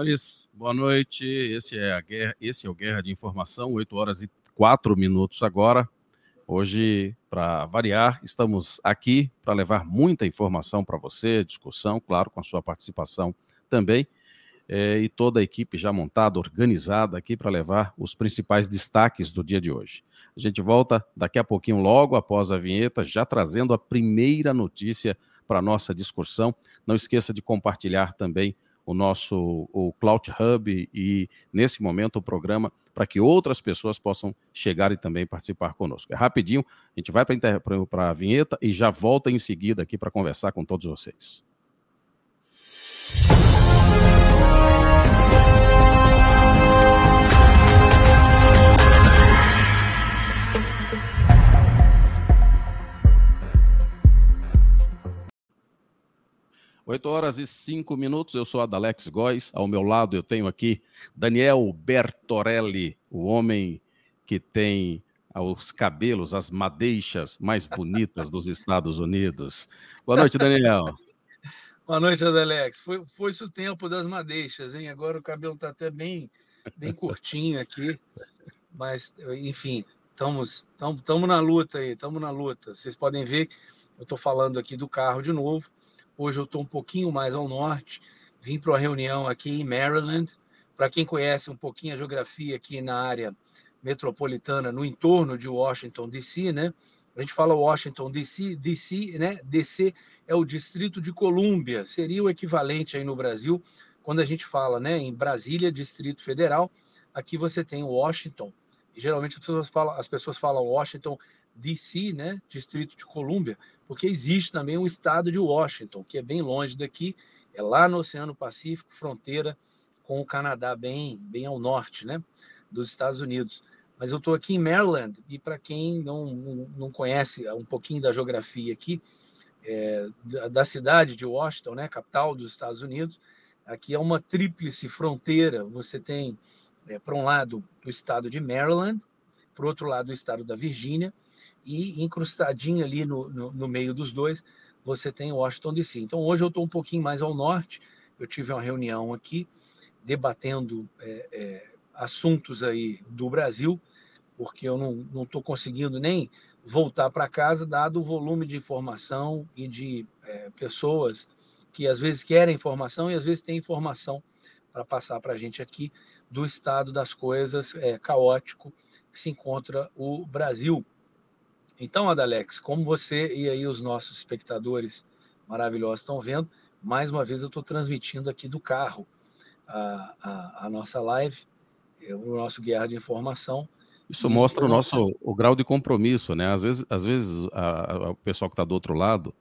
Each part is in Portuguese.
senhores, boa noite. Esse é, a guerra, esse é o Guerra de Informação, 8 horas e 4 minutos agora. Hoje, para variar, estamos aqui para levar muita informação para você, discussão, claro, com a sua participação também. É, e toda a equipe já montada, organizada aqui para levar os principais destaques do dia de hoje. A gente volta daqui a pouquinho, logo após a vinheta, já trazendo a primeira notícia para a nossa discussão. Não esqueça de compartilhar também o nosso o Cloud Hub e, nesse momento, o programa para que outras pessoas possam chegar e também participar conosco. É rapidinho, a gente vai para a vinheta e já volta em seguida aqui para conversar com todos vocês. 8 horas e 5 minutos, eu sou Adalex Góes, ao meu lado eu tenho aqui Daniel Bertorelli, o homem que tem os cabelos, as madeixas mais bonitas dos Estados Unidos. Boa noite, Daniel. Boa noite, Adalex. Foi, foi o tempo das madeixas, hein? Agora o cabelo está até bem, bem curtinho aqui, mas, enfim, estamos na luta aí, estamos na luta. Vocês podem ver, eu estou falando aqui do carro de novo, Hoje eu estou um pouquinho mais ao norte. Vim para uma reunião aqui em Maryland. Para quem conhece um pouquinho a geografia aqui na área metropolitana, no entorno de Washington, D.C., né? A gente fala Washington, D.C., DC, né? DC é o Distrito de Colômbia, seria o equivalente aí no Brasil, quando a gente fala, né, em Brasília, Distrito Federal, aqui você tem Washington. E, geralmente as pessoas falam, as pessoas falam Washington DC, né, Distrito de Colômbia, porque existe também o estado de Washington, que é bem longe daqui, é lá no Oceano Pacífico, fronteira com o Canadá, bem, bem ao norte, né, dos Estados Unidos. Mas eu estou aqui em Maryland, e para quem não, não conhece um pouquinho da geografia aqui, é, da, da cidade de Washington, né, capital dos Estados Unidos, aqui é uma tríplice fronteira. Você tem, é, para um lado, o estado de Maryland, para o outro lado, o estado da Virgínia, e incrustadinho ali no, no, no meio dos dois, você tem Washington DC. Então hoje eu estou um pouquinho mais ao norte, eu tive uma reunião aqui debatendo é, é, assuntos aí do Brasil, porque eu não estou conseguindo nem voltar para casa, dado o volume de informação e de é, pessoas que às vezes querem informação e às vezes têm informação para passar para a gente aqui do estado das coisas é, caótico que se encontra o Brasil. Então, Adalex, como você e aí os nossos espectadores maravilhosos estão vendo, mais uma vez eu estou transmitindo aqui do carro a, a, a, nossa live, é, o nosso Guerra de Informação. Isso mostra o nosso o grau de compromisso, né? Às vezes, às vezes a, o pessoal que está do outro lado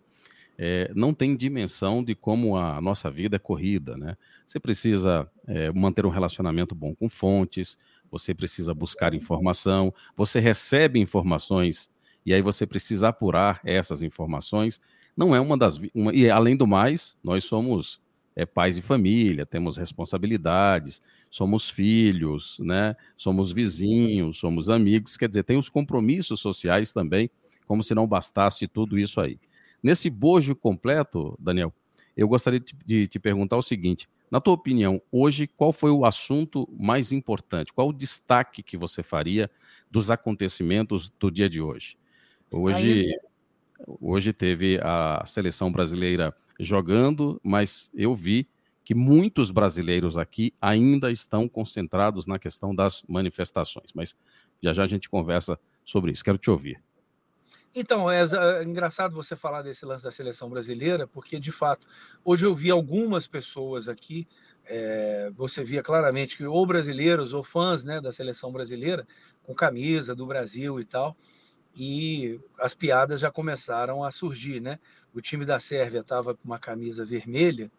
é, não tem dimensão de como a nossa vida é corrida, né? Você precisa é, manter um relacionamento bom com fontes, você precisa buscar informação, você recebe informações e aí você precisa apurar essas informações. Não é uma das. Uma, e além do mais, nós somos é, pais de família, temos responsabilidades, somos filhos, né? somos vizinhos, somos amigos, quer dizer, tem os compromissos sociais também, como se não bastasse tudo isso aí. Nesse bojo completo, Daniel, eu gostaria de te perguntar o seguinte: na tua opinião, hoje, qual foi o assunto mais importante? Qual o destaque que você faria dos acontecimentos do dia de hoje? Hoje, hoje teve a seleção brasileira jogando, mas eu vi que muitos brasileiros aqui ainda estão concentrados na questão das manifestações. Mas já já a gente conversa sobre isso. Quero te ouvir. Então, é, é, engraçado você falar desse lance da seleção brasileira, porque de fato, hoje eu vi algumas pessoas aqui, é, você via claramente que ou brasileiros ou fãs né, da seleção brasileira, com camisa do Brasil e tal, e as piadas já começaram a surgir, né? O time da Sérvia estava com uma camisa vermelha,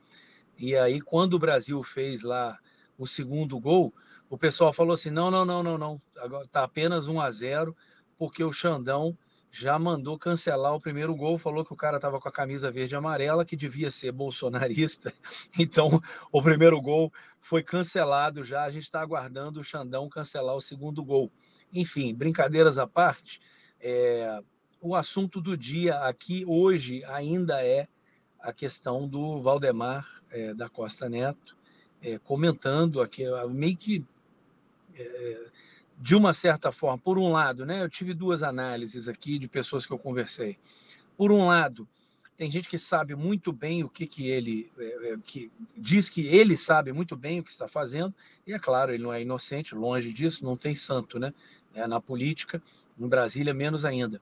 e aí quando o Brasil fez lá o segundo gol, o pessoal falou assim: não, não, não, não, não, agora tá apenas 1 a 0 porque o Xandão já mandou cancelar o primeiro gol, falou que o cara estava com a camisa verde e amarela, que devia ser bolsonarista. Então, o primeiro gol foi cancelado já. A gente está aguardando o Xandão cancelar o segundo gol. Enfim, brincadeiras à parte, é, o assunto do dia aqui hoje ainda é a questão do Valdemar é, da Costa Neto é, comentando aqui, meio que de uma certa forma, por um lado, né, eu tive duas análises aqui de pessoas que eu conversei. Por um lado, tem gente que sabe muito bem o que, que ele que diz que ele sabe muito bem o que está fazendo, e é claro, ele não é inocente, longe disso, não tem santo, né? É, na política, em Brasília, menos ainda.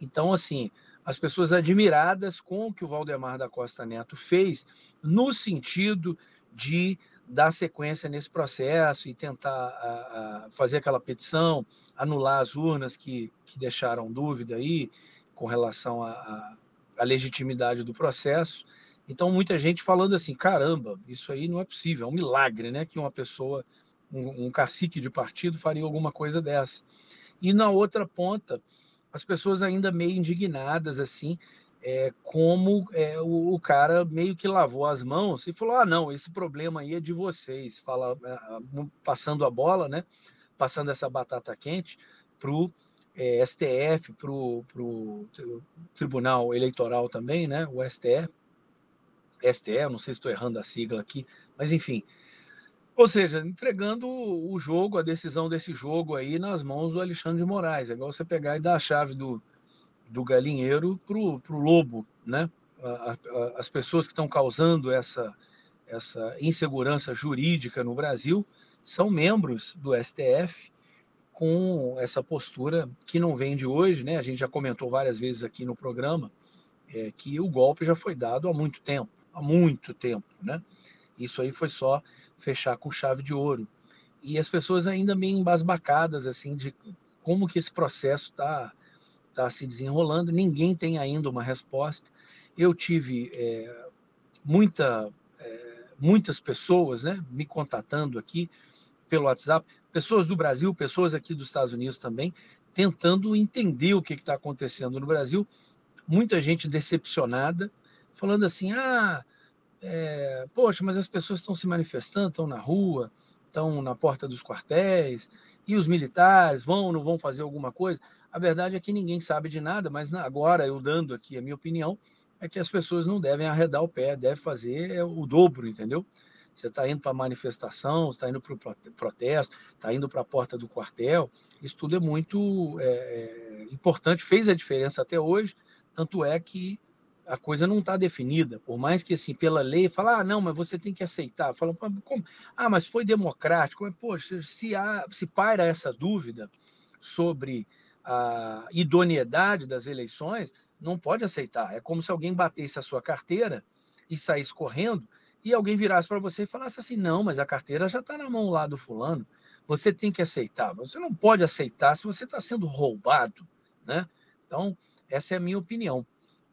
Então, assim, as pessoas admiradas com o que o Valdemar da Costa Neto fez, no sentido de dar sequência nesse processo e tentar a, a fazer aquela petição, anular as urnas que, que deixaram dúvida aí com relação à legitimidade do processo. Então, muita gente falando assim: caramba, isso aí não é possível, é um milagre né, que uma pessoa, um, um cacique de partido, faria alguma coisa dessa. E na outra ponta, as pessoas ainda meio indignadas, assim, é, como é, o, o, cara meio que lavou as mãos e falou: ah, não, esse problema aí é de vocês, fala, é, passando a bola, né? Passando essa batata quente para o é, STF, para o Tribunal Eleitoral também, né? O STF, STE, não sei se estou errando a sigla aqui, mas enfim. Ou seja, entregando o jogo, a decisão desse jogo aí nas mãos do Alexandre de Moraes. É igual você pegar e dar a chave do, do galinheiro para o lobo, né? A, a, as pessoas que estão causando essa, essa insegurança jurídica no Brasil são membros do STF com essa postura que não vem de hoje, né? A gente já comentou várias vezes aqui no programa é, que o golpe já foi dado há muito tempo, há muito tempo, né? Isso aí foi só fechar com chave de ouro. E as pessoas ainda meio embasbacadas assim de como que esse processo está está se desenrolando, ninguém tem ainda uma resposta. Eu tive é, muita, é, muitas pessoas né, me contatando aqui pelo WhatsApp, pessoas do Brasil, pessoas aqui dos Estados Unidos também, tentando entender o que está acontecendo no Brasil. Muita gente decepcionada, falando assim: ah, é, poxa, mas as pessoas estão se manifestando, estão na rua, estão na porta dos quartéis, e os militares vão ou não vão fazer alguma coisa? A verdade é que ninguém sabe de nada, mas agora eu dando aqui a minha opinião, é que as pessoas não devem arredar o pé, devem fazer é, o dobro, entendeu? Você está indo para a manifestação, está indo para o protesto, está indo para a porta do quartel, isso tudo é muito é, é, importante, fez a diferença até hoje, tanto é que a coisa não está definida, por mais que assim, pela lei, fala, ah, não, mas você tem que aceitar. Fala, como? Ah, mas foi democrático. Mas, poxa, se, há, se paira essa dúvida sobre a idoneidade das eleições, não pode aceitar. É como se alguém batesse a sua carteira e saísse correndo e alguém virasse para você e falasse assim: não, mas a carteira já está na mão lá do fulano, você tem que aceitar. Você não pode aceitar se você está sendo roubado. Né? Então, essa é a minha opinião,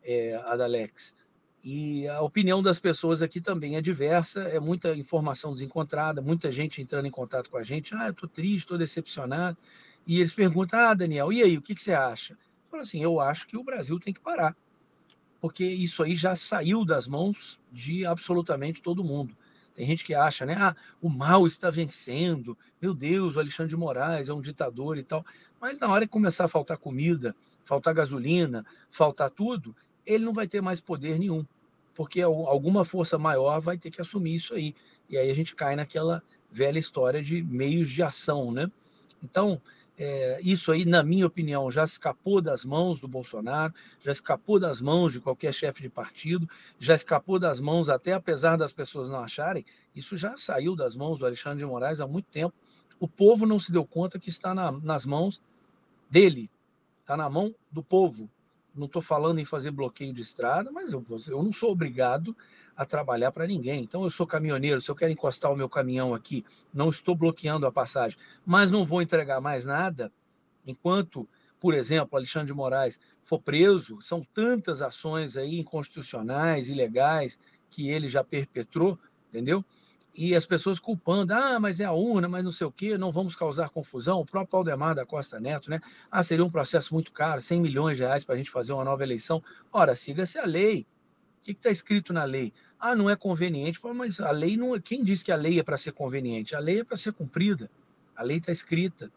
é, Adalex. E a opinião das pessoas aqui também é diversa, é muita informação desencontrada, muita gente entrando em contato com a gente. Ah, eu estou triste, estou decepcionado. E eles perguntam: Ah, Daniel, e aí, o que, que você acha? Eu falo assim: Eu acho que o Brasil tem que parar, porque isso aí já saiu das mãos de absolutamente todo mundo. Tem gente que acha, né? Ah, o mal está vencendo. Meu Deus, o Alexandre de Moraes é um ditador e tal. Mas na hora que começar a faltar comida, faltar gasolina, faltar tudo, ele não vai ter mais poder nenhum, porque alguma força maior vai ter que assumir isso aí. E aí a gente cai naquela velha história de meios de ação, né? Então, é, isso aí, na minha opinião, já escapou das mãos do Bolsonaro, já escapou das mãos de qualquer chefe de partido, já escapou das mãos, até apesar das pessoas não acharem, isso já saiu das mãos do Alexandre de Moraes há muito tempo. O povo não se deu conta que está na, nas mãos dele, está na mão do povo. Não estou falando em fazer bloqueio de estrada, mas eu, eu não sou obrigado a trabalhar para ninguém. Então, eu sou caminhoneiro, se eu quero encostar o meu caminhão aqui, não estou bloqueando a passagem, mas não vou entregar mais nada enquanto, por exemplo, Alexandre de Moraes for preso. São tantas ações aí inconstitucionais, ilegais, que ele já perpetrou, entendeu? E as pessoas culpando, ah, mas é a urna, mas não sei o quê, não vamos causar confusão. O próprio Aldemar da Costa Neto, né? Ah, seria um processo muito caro, 100 milhões de reais para a gente fazer uma nova eleição. Ora, siga-se a lei. O que está escrito na lei? Ah, não é conveniente. Mas a lei não. É, quem diz que a lei é para ser conveniente? A lei é para ser cumprida. A lei está escrita.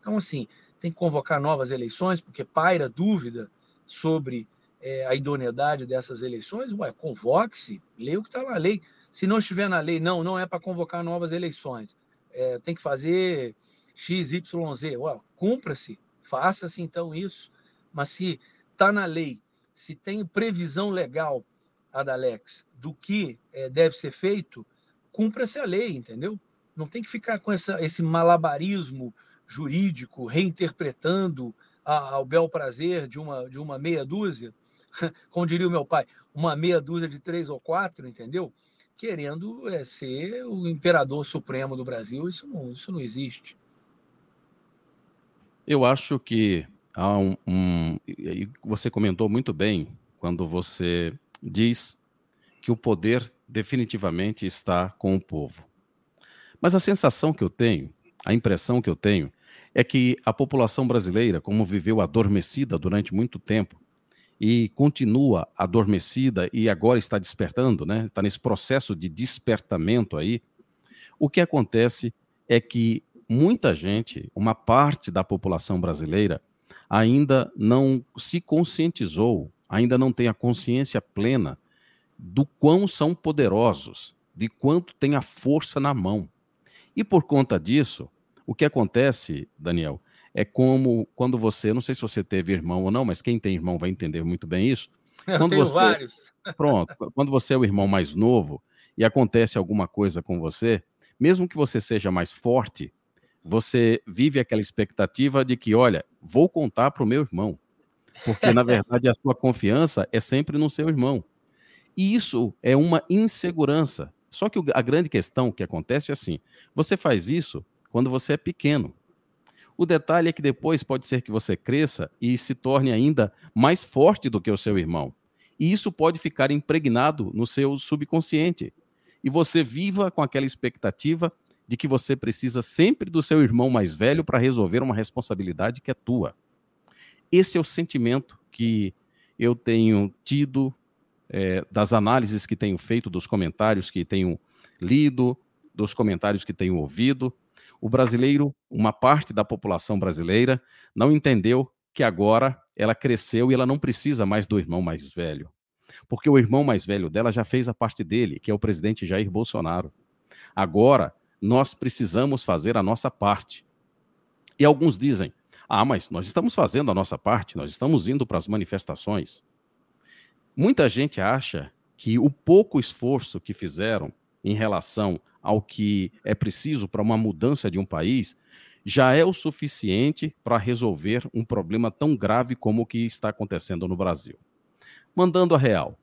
Então, assim, tem que convocar novas eleições, porque paira dúvida sobre é, a idoneidade dessas eleições. Ué, convoque-se, leia o que está na lei. Se não estiver na lei, não, não é para convocar novas eleições. É, tem que fazer X, Y, Z. Cumpra-se, faça-se então isso. Mas se está na lei, se tem previsão legal, Adalex, do que é, deve ser feito, cumpra-se a lei, entendeu? Não tem que ficar com essa, esse malabarismo jurídico, reinterpretando ao bel prazer de uma, de uma meia dúzia, como diria o meu pai, uma meia dúzia de três ou quatro, entendeu? Querendo é, ser o imperador supremo do Brasil, isso não, isso não existe. Eu acho que há um, um. Você comentou muito bem quando você diz que o poder definitivamente está com o povo. Mas a sensação que eu tenho, a impressão que eu tenho, é que a população brasileira, como viveu adormecida durante muito tempo e continua adormecida e agora está despertando, né? Está nesse processo de despertamento aí. O que acontece é que muita gente, uma parte da população brasileira, ainda não se conscientizou, ainda não tem a consciência plena do quão são poderosos, de quanto tem a força na mão. E por conta disso, o que acontece, Daniel, é como quando você, não sei se você teve irmão ou não, mas quem tem irmão vai entender muito bem isso. Eu quando tenho você, vários. Pronto, quando você é o irmão mais novo e acontece alguma coisa com você, mesmo que você seja mais forte, você vive aquela expectativa de que, olha, vou contar para o meu irmão. Porque, na verdade, a sua confiança é sempre no seu irmão. E isso é uma insegurança. Só que a grande questão que acontece é assim: você faz isso quando você é pequeno. O detalhe é que depois pode ser que você cresça e se torne ainda mais forte do que o seu irmão. E isso pode ficar impregnado no seu subconsciente. E você viva com aquela expectativa de que você precisa sempre do seu irmão mais velho para resolver uma responsabilidade que é tua. Esse é o sentimento que eu tenho tido é, das análises que tenho feito, dos comentários que tenho lido, dos comentários que tenho ouvido. O brasileiro, uma parte da população brasileira, não entendeu que agora ela cresceu e ela não precisa mais do irmão mais velho. Porque o irmão mais velho dela já fez a parte dele, que é o presidente Jair Bolsonaro. Agora, nós precisamos fazer a nossa parte. E alguns dizem: ah, mas nós estamos fazendo a nossa parte, nós estamos indo para as manifestações. Muita gente acha que o pouco esforço que fizeram em relação ao que é preciso para uma mudança de um país já é o suficiente para resolver um problema tão grave como o que está acontecendo no Brasil. Mandando a real,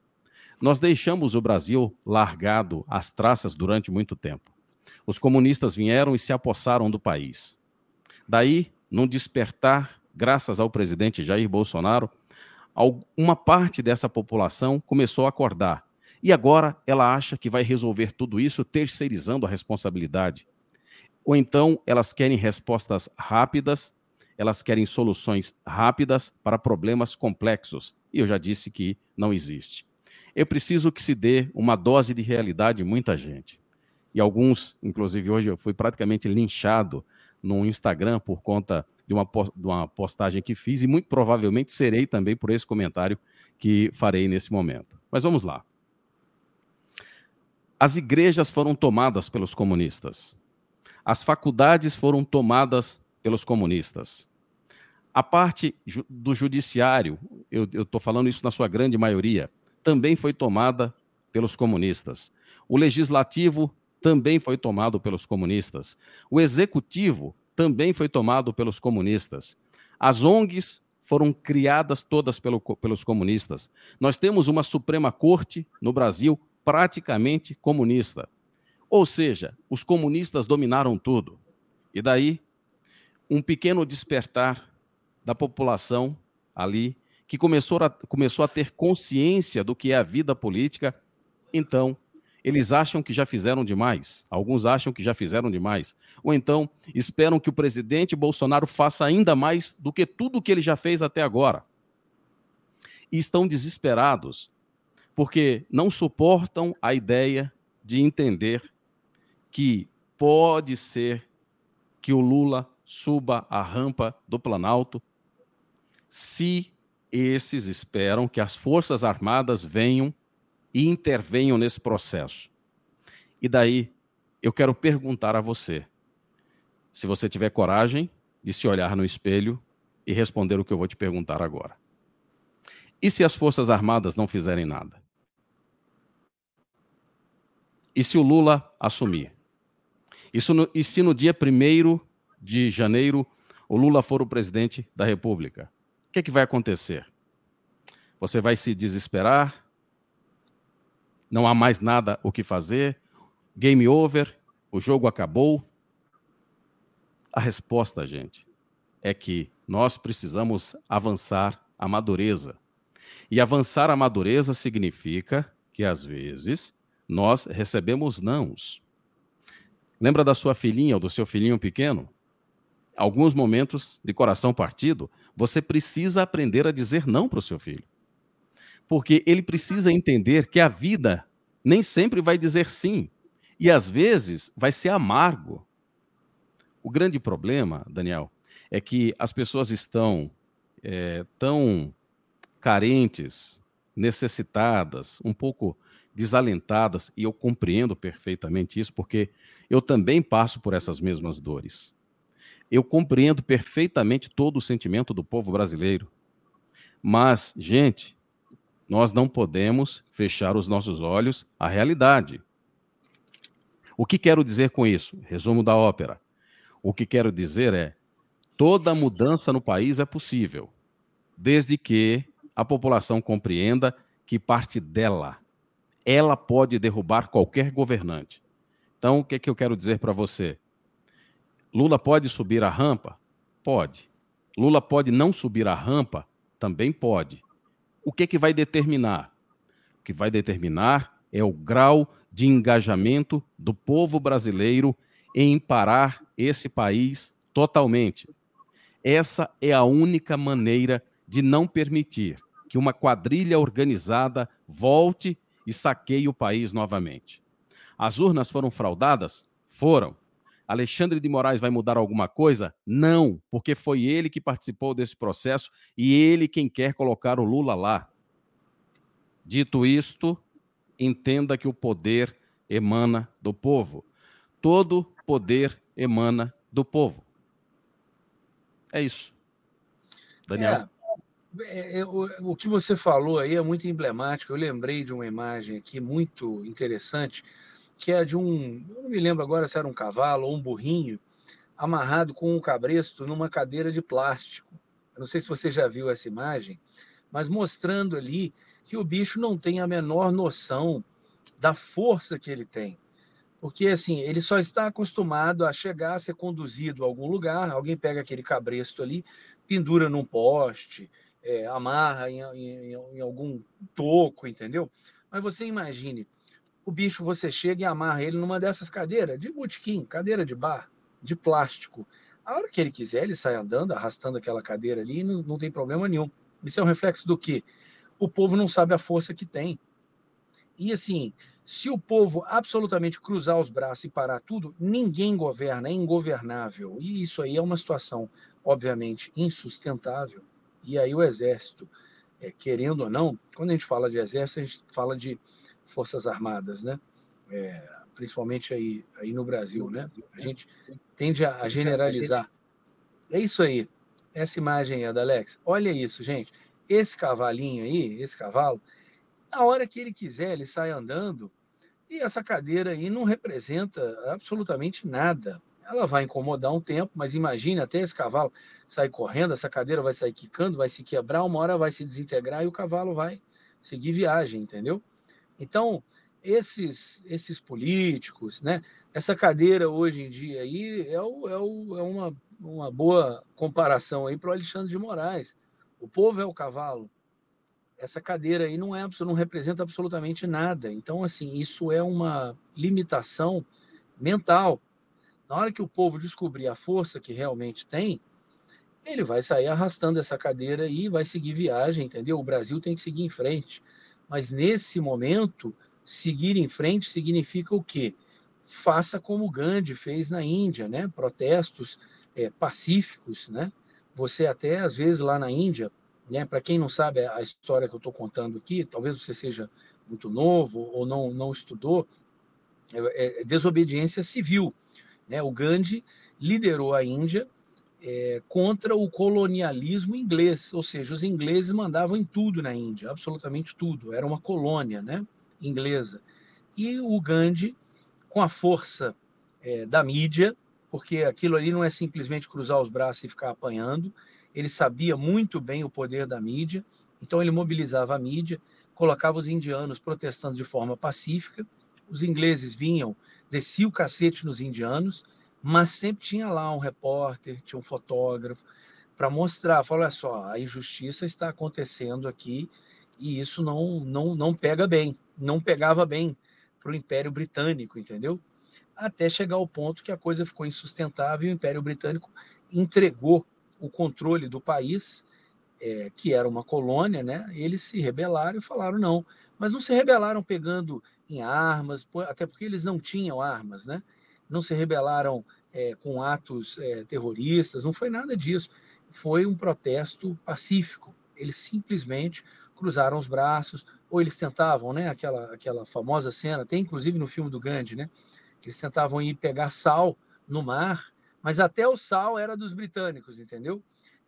nós deixamos o Brasil largado às traças durante muito tempo. Os comunistas vieram e se apossaram do país. Daí, num despertar, graças ao presidente Jair Bolsonaro, uma parte dessa população começou a acordar. E agora ela acha que vai resolver tudo isso terceirizando a responsabilidade. Ou então elas querem respostas rápidas, elas querem soluções rápidas para problemas complexos. E eu já disse que não existe. Eu preciso que se dê uma dose de realidade em muita gente. E alguns, inclusive hoje eu fui praticamente linchado no Instagram por conta de uma, de uma postagem que fiz e muito provavelmente serei também por esse comentário que farei nesse momento. Mas vamos lá. As igrejas foram tomadas pelos comunistas. As faculdades foram tomadas pelos comunistas. A parte do judiciário, eu estou falando isso na sua grande maioria, também foi tomada pelos comunistas. O legislativo também foi tomado pelos comunistas. O executivo também foi tomado pelos comunistas. As ONGs foram criadas todas pelo, pelos comunistas. Nós temos uma Suprema Corte no Brasil praticamente comunista. Ou seja, os comunistas dominaram tudo. E daí, um pequeno despertar da população ali, que começou a, começou a ter consciência do que é a vida política, então eles acham que já fizeram demais, alguns acham que já fizeram demais, ou então esperam que o presidente Bolsonaro faça ainda mais do que tudo que ele já fez até agora. E estão desesperados, porque não suportam a ideia de entender que pode ser que o Lula suba a rampa do Planalto se esses esperam que as Forças Armadas venham e intervenham nesse processo. E daí eu quero perguntar a você, se você tiver coragem de se olhar no espelho e responder o que eu vou te perguntar agora. E se as Forças Armadas não fizerem nada? E se o Lula assumir? Isso no, e se no dia 1 de janeiro o Lula for o presidente da República? O que, é que vai acontecer? Você vai se desesperar? Não há mais nada o que fazer? Game over? O jogo acabou? A resposta, gente, é que nós precisamos avançar a madureza. E avançar a madureza significa que, às vezes, nós recebemos nãos. Lembra da sua filhinha ou do seu filhinho pequeno? Alguns momentos de coração partido, você precisa aprender a dizer não para o seu filho. Porque ele precisa entender que a vida nem sempre vai dizer sim. E às vezes vai ser amargo. O grande problema, Daniel, é que as pessoas estão é, tão carentes, necessitadas, um pouco desalentadas, e eu compreendo perfeitamente isso, porque eu também passo por essas mesmas dores. Eu compreendo perfeitamente todo o sentimento do povo brasileiro. Mas, gente, nós não podemos fechar os nossos olhos à realidade. O que quero dizer com isso? Resumo da ópera. O que quero dizer é: toda mudança no país é possível, desde que a população compreenda que parte dela ela pode derrubar qualquer governante. Então, o que, é que eu quero dizer para você? Lula pode subir a rampa? Pode. Lula pode não subir a rampa? Também pode. O que, é que vai determinar? O que vai determinar é o grau de engajamento do povo brasileiro em parar esse país totalmente. Essa é a única maneira de não permitir que uma quadrilha organizada volte e saqueie o país novamente. As urnas foram fraudadas? Foram. Alexandre de Moraes vai mudar alguma coisa? Não, porque foi ele que participou desse processo e ele quem quer colocar o Lula lá. Dito isto, entenda que o poder emana do povo. Todo poder emana do povo. É isso. Daniel. É, é, é, o, o que você falou aí é muito emblemático. Eu lembrei de uma imagem aqui muito interessante, que é de um, eu não me lembro agora se era um cavalo ou um burrinho, amarrado com um cabresto numa cadeira de plástico. Eu não sei se você já viu essa imagem, mas mostrando ali que o bicho não tem a menor noção da força que ele tem. Porque assim, ele só está acostumado a chegar, a ser conduzido a algum lugar, alguém pega aquele cabresto ali, pendura num poste, é, amarra em, em, em, algum toco, entendeu? Mas você imagine, o bicho você chega e amarra ele numa dessas cadeiras de botequim, cadeira de bar, de plástico. A hora que ele quiser, ele sai andando, arrastando aquela cadeira ali, não, não tem problema nenhum. Isso é um reflexo do que? O povo não sabe a força que tem. E assim, se o povo absolutamente cruzar os braços e parar tudo, ninguém governa, é ingovernável. E isso aí é uma situação, obviamente, insustentável. E aí o Exército, é, querendo ou não, quando a gente fala de Exército, a gente fala de Forças Armadas, né? É, principalmente aí, aí no Brasil, né? A gente tende a, generalizar. É isso aí. Essa imagem aí, da Alex. Olha isso, gente. Esse cavalinho aí, esse cavalo, na hora que ele quiser, ele sai andando e essa cadeira aí não representa absolutamente nada ela vai incomodar um tempo, mas imagine até esse cavalo sair correndo, essa cadeira vai sair quicando, vai se quebrar, uma hora vai se desintegrar e o cavalo vai seguir viagem, entendeu? Então, esses, esses políticos, né? Essa cadeira hoje em dia aí é, o, é, o, é uma, uma boa comparação aí para o Alexandre de Moraes. O povo é o cavalo. Essa cadeira aí não é não representa absolutamente nada. Então, assim, isso é uma limitação mental na hora que o povo descobrir a força que realmente tem, ele vai sair arrastando essa cadeira e vai seguir viagem, entendeu? O Brasil tem que seguir em frente. Mas nesse momento, seguir em frente significa o quê? Faça como Gandhi fez na Índia, né? Protestos é, pacíficos, né? Você até às vezes lá na Índia, né? Para quem não sabe a história que eu estou contando aqui, talvez você seja muito novo ou não não estudou, é, é, desobediência civil. Né? O Gandhi liderou a Índia é, contra o colonialismo inglês, ou seja, os ingleses mandavam em tudo na Índia, absolutamente tudo. Era uma colônia, né, inglesa. E o Gandhi, com a força é, da mídia, porque aquilo ali não é simplesmente cruzar os braços e ficar apanhando. Ele sabia muito bem o poder da mídia, então ele mobilizava a mídia, colocava os indianos protestando de forma pacífica. Os ingleses vinham, desciam o cacete nos indianos, mas sempre tinha lá um repórter, tinha um fotógrafo, para mostrar, falar, olha só, a injustiça está acontecendo aqui e isso não, não, não pega bem, não pegava bem para o Império Britânico, entendeu? Até chegar ao ponto que a coisa ficou insustentável e o Império Britânico entregou o controle do país, é, que era uma colônia, né? Eles se rebelaram e falaram não, mas não se rebelaram pegando em armas, até porque eles não tinham armas, né? não se rebelaram é, com atos é, terroristas, não foi nada disso. Foi um protesto pacífico. Eles simplesmente cruzaram os braços, ou eles tentavam, né? Aquela, aquela famosa cena, tem inclusive no filme do Gandhi, né? Eles tentavam ir pegar sal no mar, mas até o sal era dos britânicos, entendeu?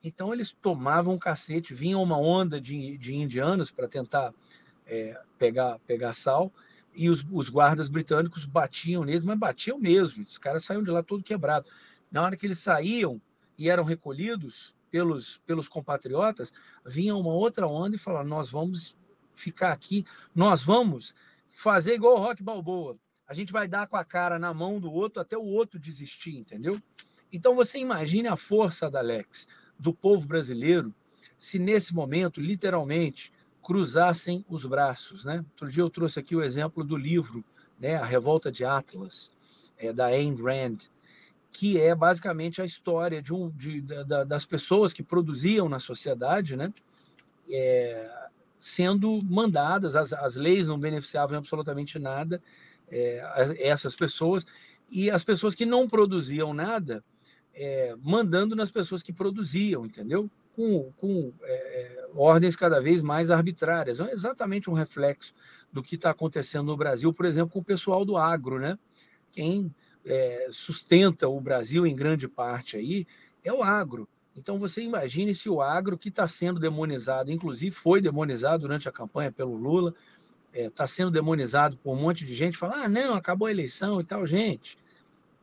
Então eles tomavam um cacete, vinha uma onda de, de indianos para tentar é, pegar, pegar sal, e os, os, guardas britânicos batiam neles, mas batiam mesmo. Os caras saíam de lá todo quebrado. Na hora que eles saíam e eram recolhidos pelos, pelos compatriotas, vinha uma outra onda e falava: Nós vamos ficar aqui, nós vamos fazer igual o Rock Balboa. A gente vai dar com a cara na mão do outro até o outro desistir, entendeu? Então você imagine a força da Alex, do povo brasileiro, se nesse momento, literalmente, cruzassem os braços. Né? Outro dia eu trouxe aqui o exemplo do livro, né, A Revolta de Atlas, é, da Ayn Rand, que é basicamente a história de um, de, da, das pessoas que produziam na sociedade, né, é, sendo mandadas, as, as leis não beneficiavam absolutamente nada é, essas pessoas, e as pessoas que não produziam nada, é, mandando nas pessoas que produziam, entendeu? Com, com é, é, ordens cada vez mais arbitrárias. É exatamente um reflexo do que está acontecendo no Brasil, por exemplo, com o pessoal do agro, né? Quem é, sustenta o Brasil em grande parte aí é o agro. Então você imagine se o agro que está sendo demonizado, inclusive foi demonizado durante a campanha pelo Lula, está é, sendo demonizado por um monte de gente, fala, ah, não, acabou a eleição e tal, gente.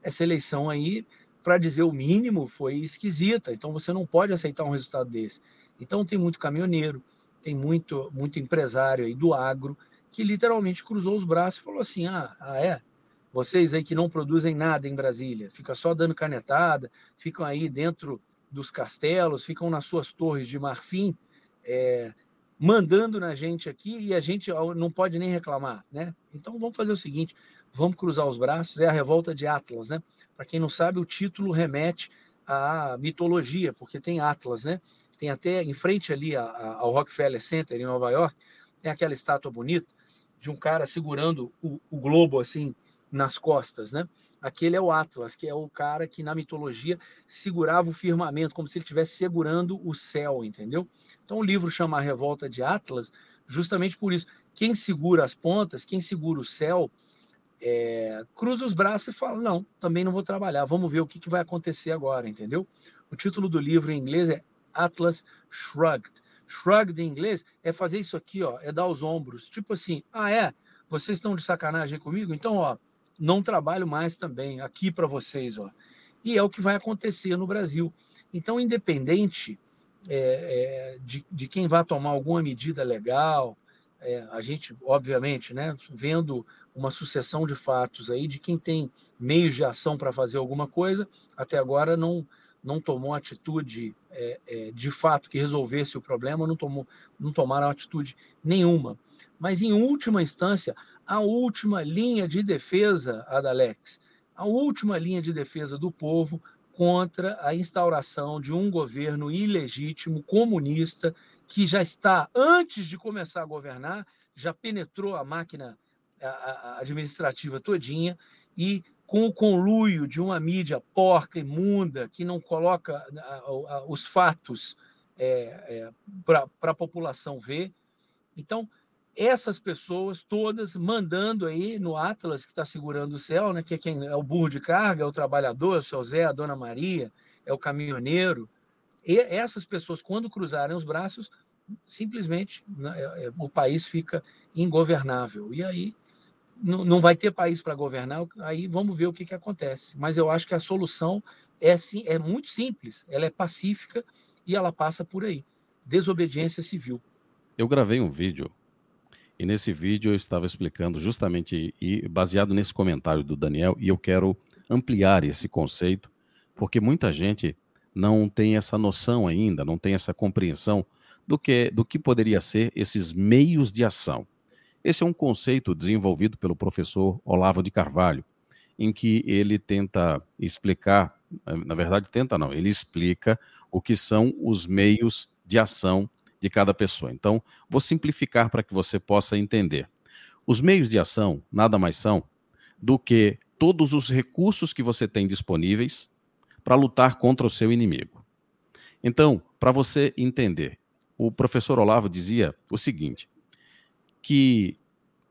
Essa eleição aí para dizer o mínimo, foi esquisita. Então você não pode aceitar um resultado desse. Então tem muito caminhoneiro, tem muito, muito empresário aí do agro que literalmente cruzou os braços e falou assim: ah, ah, é? Vocês aí que não produzem nada em Brasília, fica só dando canetada, ficam aí dentro dos castelos, ficam nas suas torres de marfim, é, mandando na gente aqui e a gente não pode nem reclamar, né? Então vamos fazer o seguinte: Vamos cruzar os braços, é a revolta de Atlas, né? Para quem não sabe, o título remete à mitologia, porque tem Atlas, né? Tem até em frente ali ao Rockefeller Center em Nova York, tem aquela estátua bonita de um cara segurando o, o globo assim nas costas, né? Aquele é o Atlas, que é o cara que na mitologia segurava o firmamento, como se ele estivesse segurando o céu, entendeu? Então o livro chama A Revolta de Atlas, justamente por isso. Quem segura as pontas, quem segura o céu, é, cruza os braços e fala: não, também não vou trabalhar, vamos ver o que, que vai acontecer agora, entendeu? O título do livro em inglês é Atlas Shrugged. Shrugged em inglês é fazer isso aqui, ó, é dar os ombros. Tipo assim, ah, é? Vocês estão de sacanagem comigo? Então, ó, não trabalho mais também aqui para vocês, ó. E é o que vai acontecer no Brasil. Então, independente é, é, de, de quem vai tomar alguma medida legal, é, a gente, obviamente, né, vendo uma sucessão de fatos aí de quem tem meios de ação para fazer alguma coisa, até agora não, não tomou atitude é, é, de fato que resolvesse o problema, não, tomou, não tomaram atitude nenhuma. Mas, em última instância, a última linha de defesa, Adalex, a última linha de defesa do povo contra a instauração de um governo ilegítimo, comunista, que já está, antes de começar a governar, já penetrou a máquina administrativa todinha e com o conluio de uma mídia porca, imunda, que não coloca os fatos é, é, para a população ver. Então, essas pessoas todas mandando aí no Atlas, que está segurando o céu, né, que é, quem, é o burro de carga, é o trabalhador, é o seu Zé, a dona Maria, é o caminhoneiro. E essas pessoas, quando cruzarem os braços, simplesmente né, é, é, o país fica ingovernável. E aí não, vai ter país para governar, aí vamos ver o que, que acontece. Mas eu acho que a solução é, sim, é muito simples, ela é pacífica e ela passa por aí. Desobediência civil. Eu gravei um vídeo e nesse vídeo eu estava explicando justamente e baseado nesse comentário do Daniel e eu quero ampliar esse conceito porque muita gente não tem essa noção ainda, não tem essa compreensão do que do que poderia ser esses meios de ação. Esse é um conceito desenvolvido pelo professor Olavo de Carvalho, em que ele tenta explicar, na verdade tenta não, ele explica o que são os meios de ação de cada pessoa. Então, vou simplificar para que você possa entender. Os meios de ação nada mais são do que todos os recursos que você tem disponíveis para lutar contra o seu inimigo. Então, para você entender, o professor Olavo dizia o seguinte: que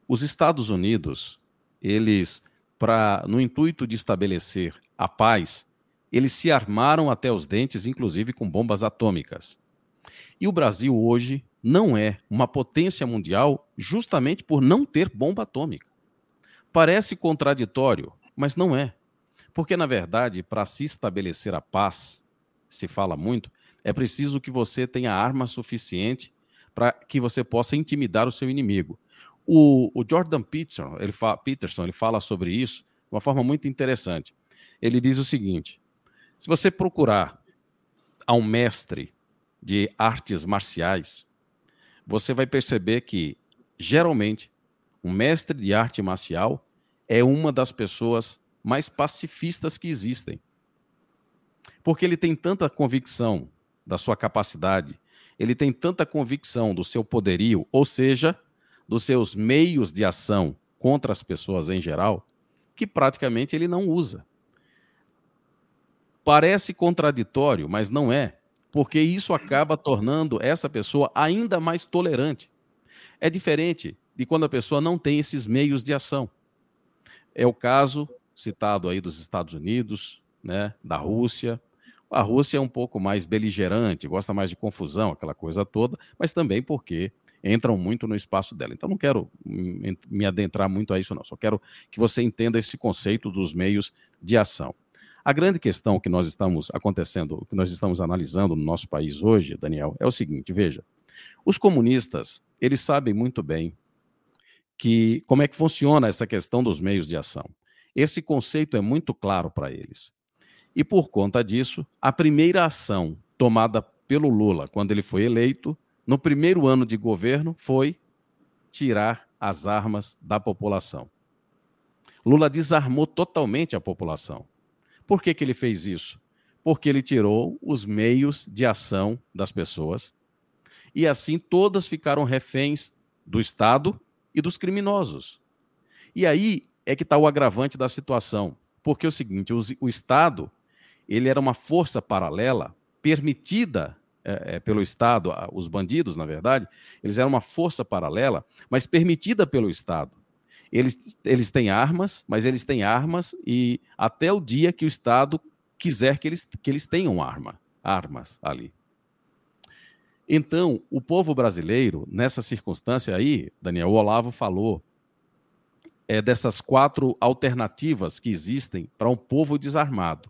os Estados Unidos, eles, para no intuito de estabelecer a paz, eles se armaram até os dentes, inclusive com bombas atômicas. E o Brasil hoje não é uma potência mundial justamente por não ter bomba atômica. Parece contraditório, mas não é. Porque, na verdade, para se estabelecer a paz, se fala muito, é preciso que você tenha arma suficiente para que você possa intimidar o seu inimigo. O, o Jordan Peterson ele, fala, Peterson, ele fala sobre isso de uma forma muito interessante. Ele diz o seguinte: se você procurar a um mestre de artes marciais, você vai perceber que, geralmente, um mestre de arte marcial é uma das pessoas mais pacifistas que existem. Porque ele tem tanta convicção da sua capacidade, ele tem tanta convicção do seu poderio, ou seja, dos seus meios de ação contra as pessoas em geral, que praticamente ele não usa. Parece contraditório, mas não é porque isso acaba tornando essa pessoa ainda mais tolerante. É diferente de quando a pessoa não tem esses meios de ação. É o caso citado aí dos Estados Unidos, né, da Rússia. A Rússia é um pouco mais beligerante, gosta mais de confusão, aquela coisa toda, mas também porque entram muito no espaço dela. Então não quero me adentrar muito a isso não, só quero que você entenda esse conceito dos meios de ação. A grande questão que nós estamos acontecendo, que nós estamos analisando no nosso país hoje, Daniel, é o seguinte, veja, os comunistas, eles sabem muito bem que como é que funciona essa questão dos meios de ação. Esse conceito é muito claro para eles. E por conta disso, a primeira ação tomada pelo Lula quando ele foi eleito, no primeiro ano de governo, foi tirar as armas da população. Lula desarmou totalmente a população. Por que, que ele fez isso? Porque ele tirou os meios de ação das pessoas e assim todas ficaram reféns do Estado e dos criminosos. E aí é que está o agravante da situação, porque é o seguinte: o, o Estado ele era uma força paralela permitida é, é, pelo Estado, os bandidos, na verdade, eles eram uma força paralela, mas permitida pelo Estado. Eles, eles têm armas, mas eles têm armas e até o dia que o Estado quiser que eles, que eles tenham arma, armas ali. Então, o povo brasileiro, nessa circunstância aí, Daniel Olavo falou, é dessas quatro alternativas que existem para um povo desarmado.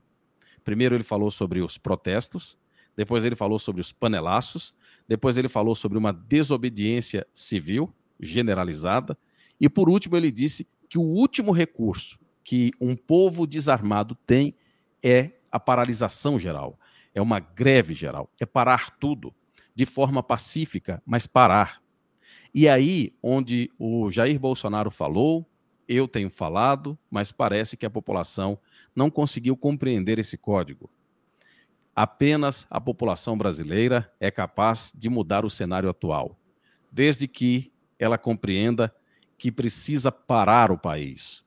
Primeiro, ele falou sobre os protestos, depois, ele falou sobre os panelaços, depois, ele falou sobre uma desobediência civil generalizada, e por último, ele disse que o último recurso que um povo desarmado tem é a paralisação geral, é uma greve geral, é parar tudo de forma pacífica, mas parar. E aí, onde o Jair Bolsonaro falou, eu tenho falado, mas parece que a população não conseguiu compreender esse código. Apenas a população brasileira é capaz de mudar o cenário atual, desde que ela compreenda que precisa parar o país.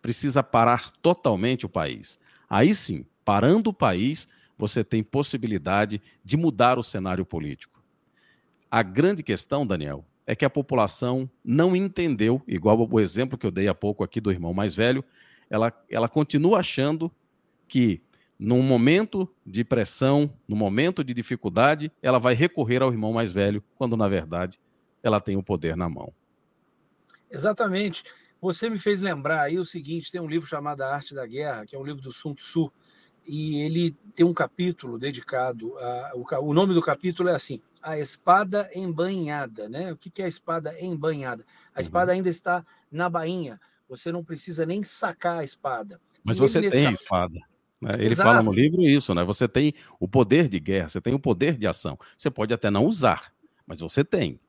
Precisa parar totalmente o país. Aí sim, parando o país, você tem possibilidade de mudar o cenário político. A grande questão, Daniel, é que a população não entendeu, igual o exemplo que eu dei há pouco aqui do irmão mais velho, ela, ela continua achando que num momento de pressão, no momento de dificuldade, ela vai recorrer ao irmão mais velho, quando na verdade ela tem o poder na mão. Exatamente. Você me fez lembrar aí o seguinte: tem um livro chamado A Arte da Guerra, que é um livro do Sun Tzu, e ele tem um capítulo dedicado a. O, o nome do capítulo é assim: A Espada Embanhada. Né? O que é a espada embanhada? A uhum. espada ainda está na bainha. Você não precisa nem sacar a espada. Mas e você tem capítulo... a espada. Né? Ele Exato. fala no livro isso, né? Você tem o poder de guerra, você tem o poder de ação. Você pode até não usar, mas você tem.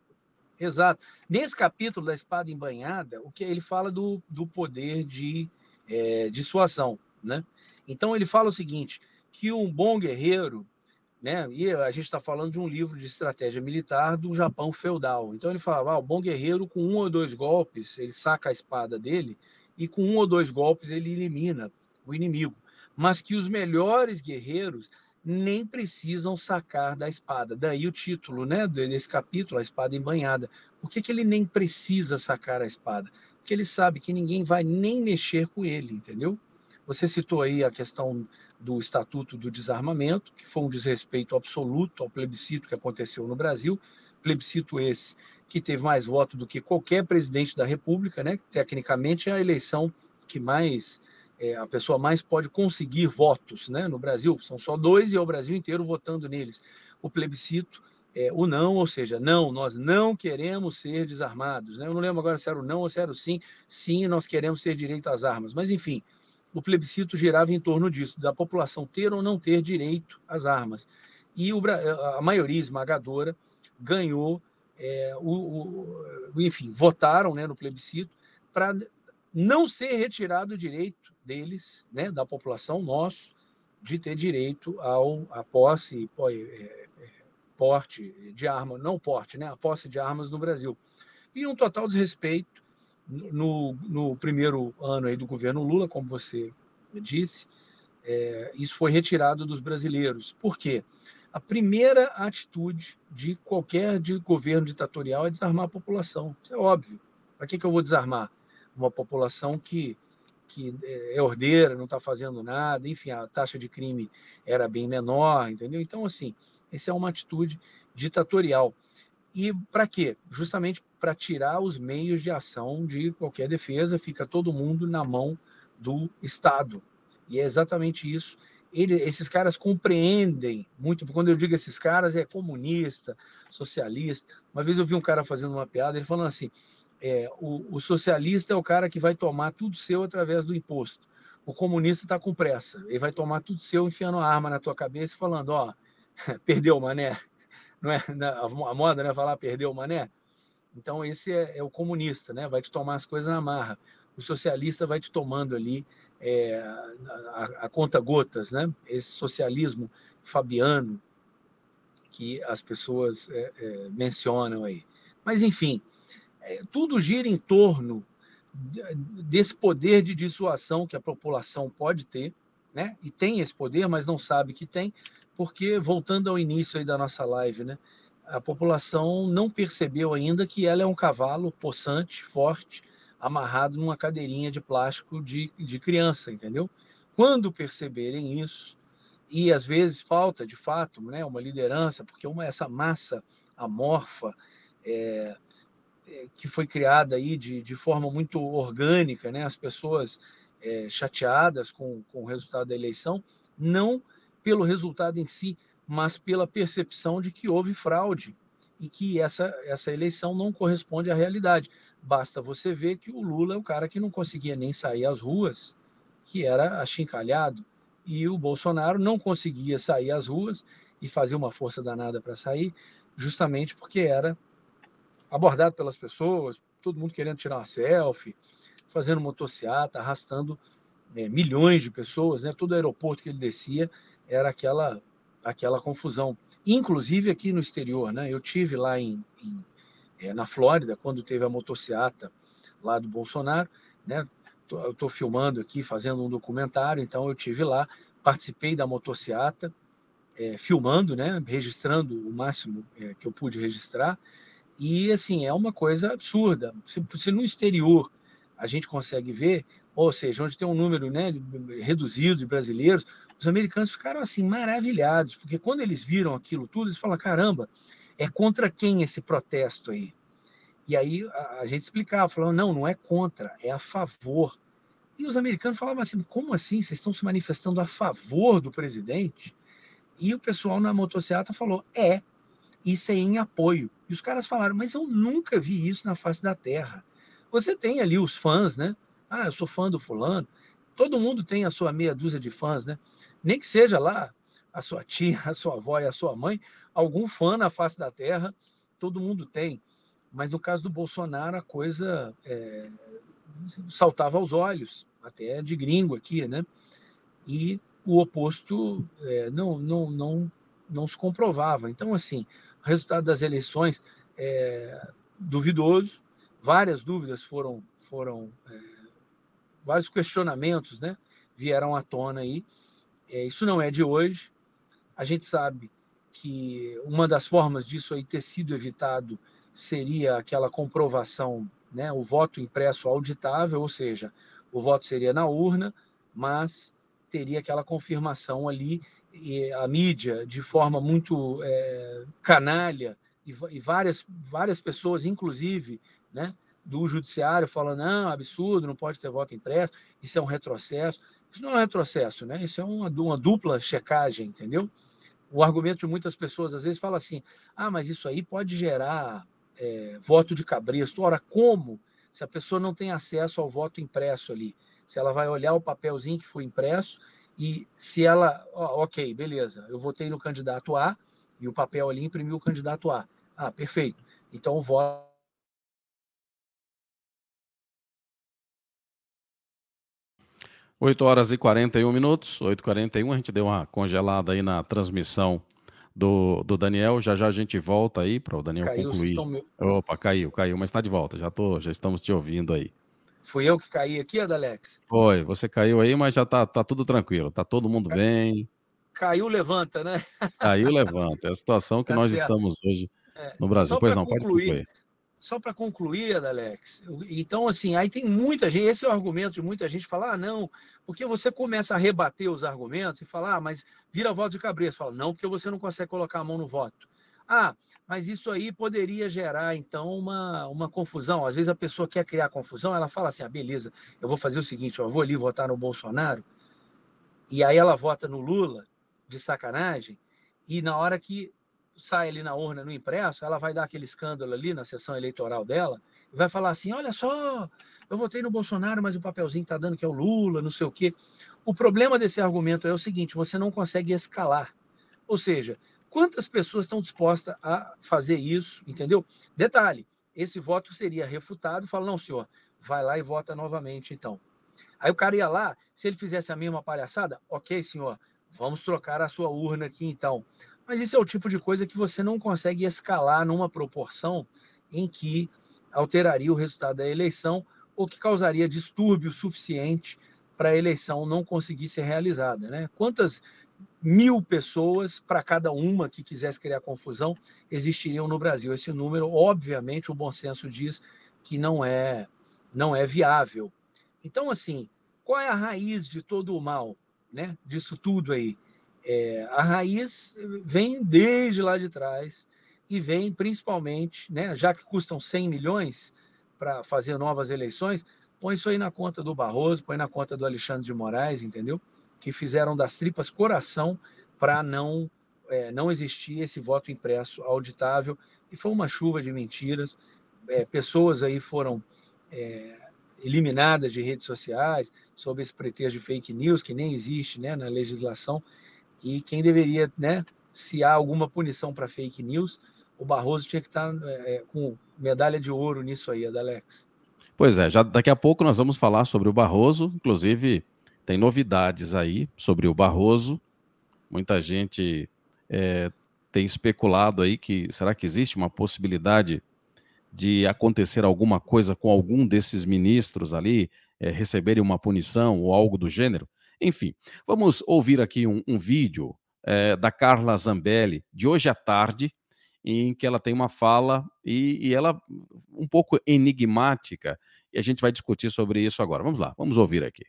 Exato. Nesse capítulo da espada embanhada, o que ele fala do, do poder de é, dissuasão, né? Então ele fala o seguinte, que um bom guerreiro, né? E a gente está falando de um livro de estratégia militar do Japão feudal. Então ele falava, ah, o bom guerreiro com um ou dois golpes ele saca a espada dele e com um ou dois golpes ele elimina o inimigo. Mas que os melhores guerreiros nem precisam sacar da espada. Daí o título né, desse capítulo, a espada embanhada. Por que, que ele nem precisa sacar a espada? Porque ele sabe que ninguém vai nem mexer com ele, entendeu? Você citou aí a questão do Estatuto do Desarmamento, que foi um desrespeito absoluto ao plebiscito que aconteceu no Brasil, plebiscito esse que teve mais votos do que qualquer presidente da República, né? Tecnicamente é a eleição que mais é, a pessoa mais pode conseguir votos né, no Brasil. São só dois e é o Brasil inteiro votando neles. O plebiscito, é, o não, ou seja, não, nós não queremos ser desarmados. Né? Eu não lembro agora se era o não ou se era o sim. Sim, nós queremos ter direito às armas. Mas, enfim, o plebiscito girava em torno disso, da população ter ou não ter direito às armas. E o, a maioria esmagadora ganhou, é, o, o, enfim, votaram né, no plebiscito para não ser retirado o direito deles, né, da população, nosso, de ter direito ao, à posse, é, é, porte de arma, não porte, né, a posse de armas no Brasil. E um total desrespeito no, no primeiro ano aí do governo Lula, como você disse, é, isso foi retirado dos brasileiros. Por quê? A primeira atitude de qualquer de governo ditatorial é desarmar a população. Isso é óbvio. Para que, que eu vou desarmar? Uma população que que é, é ordeira, não está fazendo nada, enfim, a taxa de crime era bem menor, entendeu? Então, assim, essa é uma atitude ditatorial. E para quê? Justamente para tirar os meios de ação de qualquer defesa, fica todo mundo na mão do Estado. E é exatamente isso. Ele, esses caras compreendem muito. Quando eu digo esses caras, é comunista, socialista. Uma vez eu vi um cara fazendo uma piada, ele falando assim: é, o, o, socialista é o cara que vai tomar tudo seu através do imposto. O comunista está com pressa. Ele vai tomar tudo seu enfiando a arma na tua cabeça e falando, ó, perdeu mané. Não é, a moda não é falar perdeu mané? Então esse é, é, o comunista, né? Vai te tomar as coisas na marra. O socialista vai te tomando ali é, a, a conta gotas, né? Esse socialismo fabiano que as pessoas é, é, mencionam aí. Mas enfim, é, tudo gira em torno desse poder de dissuasão que a população pode ter, né? E tem esse poder, mas não sabe que tem, porque voltando ao início aí da nossa live, né? A população não percebeu ainda que ela é um cavalo possante, forte, amarrado numa cadeirinha de plástico de, de criança, entendeu? Quando perceberem isso, e às vezes falta de fato né, uma liderança, porque uma, essa massa amorfa, é, que foi criada aí de, de forma muito orgânica, né? as pessoas é, chateadas com, com o resultado da eleição, não pelo resultado em si, mas pela percepção de que houve fraude e que essa, essa eleição não corresponde à realidade. Basta você ver que o Lula é o cara que não conseguia nem sair às ruas, que era achincalhado, e o Bolsonaro não conseguia sair às ruas e fazer uma força danada para sair, justamente porque era abordado pelas pessoas, todo mundo querendo tirar uma selfie, fazendo motociata, arrastando é, milhões de pessoas, né? Todo aeroporto que ele descia era aquela aquela confusão. Inclusive aqui no exterior, né? Eu tive lá em, em é, na Flórida quando teve a motociata lá do Bolsonaro, né? Tô, eu estou filmando aqui, fazendo um documentário, então eu tive lá, participei da motociata, é, filmando, né? Registrando o máximo é, que eu pude registrar E, assim, é uma coisa absurda. Se, se no exterior a gente consegue ver, ou seja, onde tem um número né, reduzido de brasileiros, os americanos ficaram, assim, maravilhados, porque quando eles viram aquilo tudo, eles falaram, caramba, é contra quem esse protesto aí? E aí a, a gente explicava, falando, não, não é contra, é a favor. E os americanos falavam assim, como assim? Vocês estão se manifestando a favor do presidente? E o pessoal na motocicleta falou, é, isso é em apoio. E os caras falaram, mas eu nunca vi isso na face da terra. Você tem ali os fãs, né? Ah, eu sou fã do fulano. Todo mundo tem a sua meia dúzia de fãs, né? Nem que seja lá a sua tia, a sua avó e a sua mãe, algum fã na face da terra, todo mundo tem. Mas no caso do Bolsonaro, a coisa é, saltava aos olhos, até de gringo aqui, né? E o oposto é, não, não, não, não se comprovava. Então, assim, o resultado das eleições é duvidoso, várias dúvidas foram, foram é, vários questionamentos, né? Vieram à tona aí. É, isso não é de hoje. A gente sabe que uma das formas disso aí ter sido evitado seria aquela comprovação, né, o voto impresso auditável, ou seja, o voto seria na urna, mas teria aquela confirmação ali e a mídia de forma muito é, canalha e, e, várias várias pessoas, inclusive, né, do judiciário falando não absurdo, não pode ter voto impresso, isso é um retrocesso. Isso não é retrocesso, né? Isso é uma, uma dupla checagem, entendeu? O argumento de muitas pessoas às vezes fala assim: ah, mas isso aí pode gerar é, voto de cabresto. Ora, como? Se a pessoa não tem acesso ao voto impresso ali, se ela vai olhar o papelzinho que foi impresso e se ela, ok, beleza, eu votei no candidato A e o papel ali imprimiu o candidato A. Ah, perfeito. Então o voto 8 horas e 41 minutos, 8h41, a gente deu uma congelada aí na transmissão do, do Daniel. Já já a gente volta aí para o Daniel caiu, concluir. Estão... Opa, caiu, caiu, mas está de volta. Já, tô, já estamos te ouvindo aí. Fui eu que caí aqui, Adalex? Foi, você caiu aí, mas já tá, tá tudo tranquilo, tá todo mundo bem. Caiu, levanta, né? Caiu, levanta. É a situação que tá nós certo. estamos hoje é, no Brasil. Pois não, concluir, pode concluir só para concluir, Alex, então, assim, aí tem muita gente, esse é o argumento de muita gente falar, ah, não, porque você começa a rebater os argumentos e falar, ah, mas vira voto de cabeça. Fala, não, porque você não consegue colocar a mão no voto. Ah, mas isso aí poderia gerar, então, uma, uma confusão. Às vezes a pessoa quer criar confusão, ela fala assim, ah, beleza, eu vou fazer o seguinte, eu vou ali votar no Bolsonaro, e aí ela vota no Lula, de sacanagem, e na hora que sai ali na urna no impresso, ela vai dar aquele escândalo ali na sessão eleitoral dela e vai falar assim: olha só, eu votei no Bolsonaro, mas o papelzinho está dando que é o Lula, não sei o quê. O problema desse argumento é o seguinte: você não consegue escalar. Ou seja, quantas pessoas estão dispostas a fazer isso, entendeu? Detalhe: esse voto seria refutado, fala, não, senhor, vai lá e vota novamente, então. Aí o cara ia lá, se ele fizesse a mesma palhaçada, ok, senhor, vamos trocar a sua urna aqui, então. Mas isso é o tipo de coisa que você não consegue escalar numa proporção em que alteraria o resultado da eleição ou que causaria distúrbio suficiente para a eleição não conseguir ser realizada. Né? Quantas mil pessoas para cada uma que quisesse criar confusão existiriam no Brasil? Esse número, obviamente, o bom senso diz que não é, não é viável. Então, assim, qual é a raiz de todo o mal, né? Disso tudo aí? É, a raiz vem desde lá de trás e vem principalmente, né, já que custam 100 milhões para fazer novas eleições, põe isso aí na conta do Barroso, põe na conta do Alexandre de Moraes, entendeu? Que fizeram das tripas coração para não, é, não existir esse voto impresso auditável. E foi uma chuva de mentiras. É, pessoas aí foram é, eliminadas de redes sociais sob esse pretexto de fake news, que nem existe né, na legislação. E quem deveria, né, se há alguma punição para fake news, o Barroso tinha que estar tá, é, é, com medalha de ouro nisso aí, Adalex. Pois é, já daqui a pouco nós vamos falar sobre o Barroso, inclusive tem novidades aí sobre o Barroso. Muita gente é, tem especulado aí que será que existe uma possibilidade de acontecer alguma coisa com algum desses ministros ali, é, receberem uma punição ou algo do gênero? Enfim, vamos ouvir aqui um, um vídeo é, da Carla Zambelli, de hoje à tarde, em que ela tem uma fala e, e ela um pouco enigmática, e a gente vai discutir sobre isso agora. Vamos lá, vamos ouvir aqui.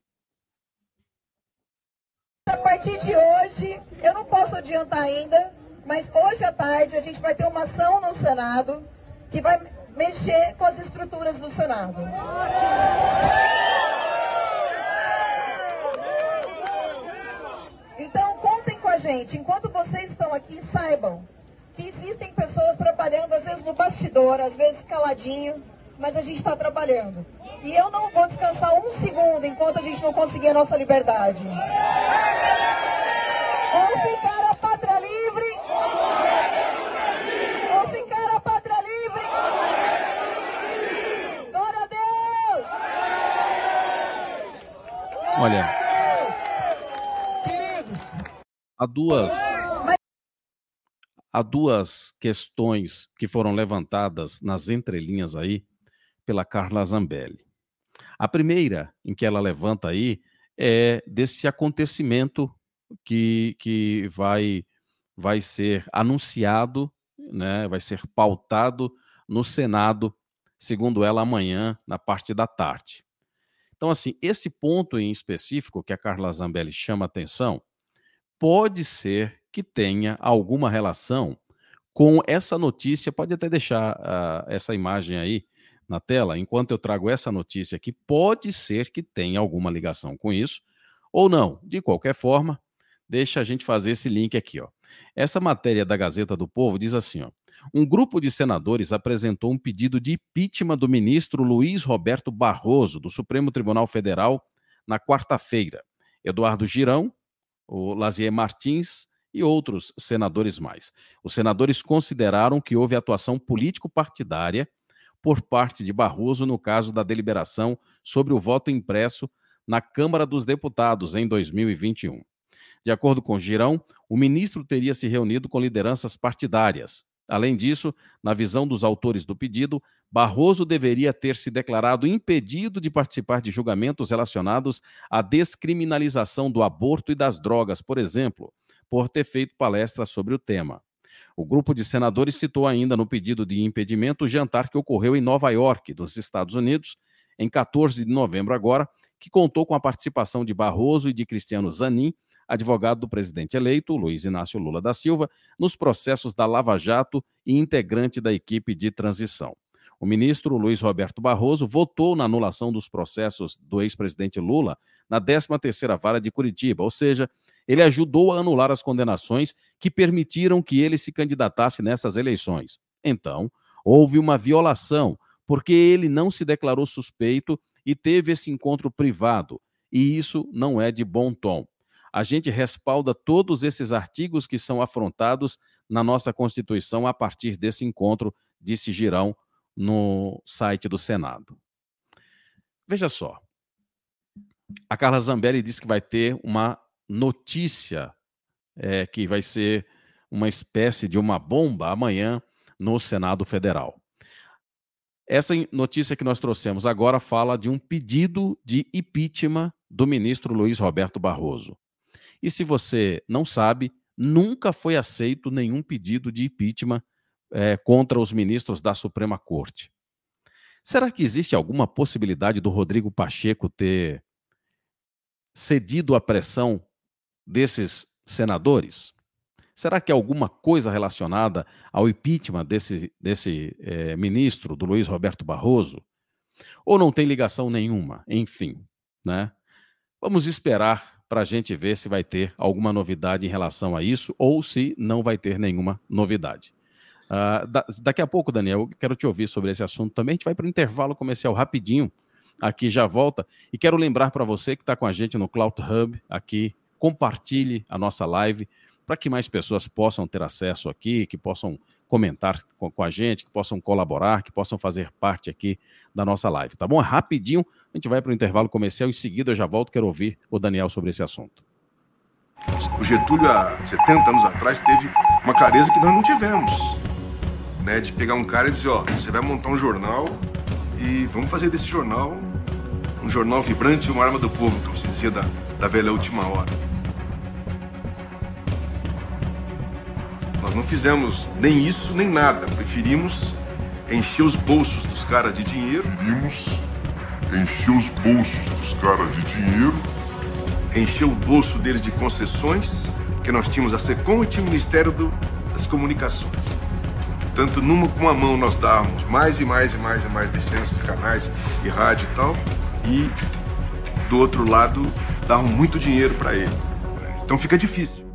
A partir de hoje, eu não posso adiantar ainda, mas hoje à tarde a gente vai ter uma ação no Senado que vai mexer com as estruturas do Senado. Então contem com a gente. Enquanto vocês estão aqui, saibam que existem pessoas trabalhando, às vezes no bastidor, às vezes caladinho, mas a gente está trabalhando. E eu não vou descansar um segundo enquanto a gente não conseguir a nossa liberdade. Ou ficar a pátria livre, ou ficar a pátria livre. Glória a Deus! Olha, há duas há duas questões que foram levantadas nas entrelinhas aí pela Carla Zambelli. A primeira em que ela levanta aí é desse acontecimento que, que vai, vai ser anunciado, né, vai ser pautado no Senado, segundo ela, amanhã, na parte da tarde. Então, assim, esse ponto em específico que a Carla Zambelli chama atenção, pode ser que tenha alguma relação com essa notícia. Pode até deixar uh, essa imagem aí na tela, enquanto eu trago essa notícia aqui. Pode ser que tenha alguma ligação com isso, ou não. De qualquer forma, deixa a gente fazer esse link aqui. Ó. Essa matéria da Gazeta do Povo diz assim: ó, um grupo de senadores apresentou um pedido de impeachment do ministro Luiz Roberto Barroso, do Supremo Tribunal Federal, na quarta-feira. Eduardo Girão, o Lazier Martins e outros senadores mais. Os senadores consideraram que houve atuação político-partidária por parte de Barroso no caso da deliberação sobre o voto impresso na Câmara dos Deputados em 2021. De acordo com Girão, o ministro teria se reunido com lideranças partidárias. Além disso, na visão dos autores do pedido, Barroso deveria ter se declarado impedido de participar de julgamentos relacionados à descriminalização do aborto e das drogas, por exemplo, por ter feito palestra sobre o tema. O grupo de senadores citou ainda no pedido de impedimento o jantar que ocorreu em Nova York, nos Estados Unidos, em 14 de novembro agora, que contou com a participação de Barroso e de Cristiano Zanin, advogado do presidente eleito, Luiz Inácio Lula da Silva, nos processos da Lava Jato e integrante da equipe de transição. O ministro Luiz Roberto Barroso votou na anulação dos processos do ex-presidente Lula na 13ª Vara de Curitiba, ou seja, ele ajudou a anular as condenações que permitiram que ele se candidatasse nessas eleições. Então, houve uma violação, porque ele não se declarou suspeito e teve esse encontro privado, e isso não é de bom tom. A gente respalda todos esses artigos que são afrontados na nossa Constituição a partir desse encontro, disse Girão no site do Senado. Veja só. A Carla Zambelli disse que vai ter uma notícia é, que vai ser uma espécie de uma bomba amanhã no Senado Federal. Essa notícia que nós trouxemos agora fala de um pedido de impeachment do ministro Luiz Roberto Barroso. E se você não sabe, nunca foi aceito nenhum pedido de impeachment é, contra os ministros da Suprema Corte. Será que existe alguma possibilidade do Rodrigo Pacheco ter cedido à pressão desses senadores? Será que alguma coisa relacionada ao impeachment desse, desse é, ministro, do Luiz Roberto Barroso? Ou não tem ligação nenhuma? Enfim, né? Vamos esperar para a gente ver se vai ter alguma novidade em relação a isso ou se não vai ter nenhuma novidade. Uh, da, daqui a pouco, Daniel, eu quero te ouvir sobre esse assunto também. A gente vai para o intervalo comercial rapidinho, aqui já volta. E quero lembrar para você que está com a gente no Cloud Hub, aqui, compartilhe a nossa live para que mais pessoas possam ter acesso aqui, que possam comentar com, com, a gente, que possam colaborar, que possam fazer parte aqui da nossa live, tá bom? Rapidinho, a gente vai para o intervalo comercial, em seguida eu já volto, quero ouvir o Daniel sobre esse assunto. O Getúlio, há 70 anos atrás, teve uma clareza que nós não tivemos né? De pegar um cara e dizer, ó, você vai montar um jornal e vamos fazer desse jornal um jornal vibrante, uma arma do povo, como se dizia da, da velha última hora. Nós não fizemos nem isso nem nada. Preferimos encher os bolsos dos caras de dinheiro. Preferimos encher os bolsos dos caras de dinheiro. Encher o bolso deles de concessões, porque nós tínhamos a SECOM e tinha o Ministério do, das Comunicações. Tanto numa com a mão nós dávamos mais e mais e mais e mais licenças de canais e rádio e tal, e do outro lado davam muito dinheiro para ele. Então fica difícil.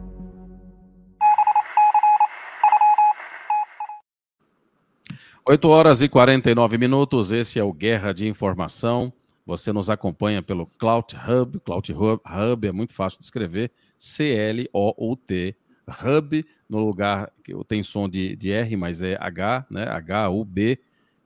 8 horas e 49 minutos, esse é o Guerra de Informação. Você nos acompanha pelo Cloud Hub. Cloud Hub é muito fácil de escrever. C-L-O-U-T. Hub, no lugar que tem som de, de R, mas é H, né? H-U-B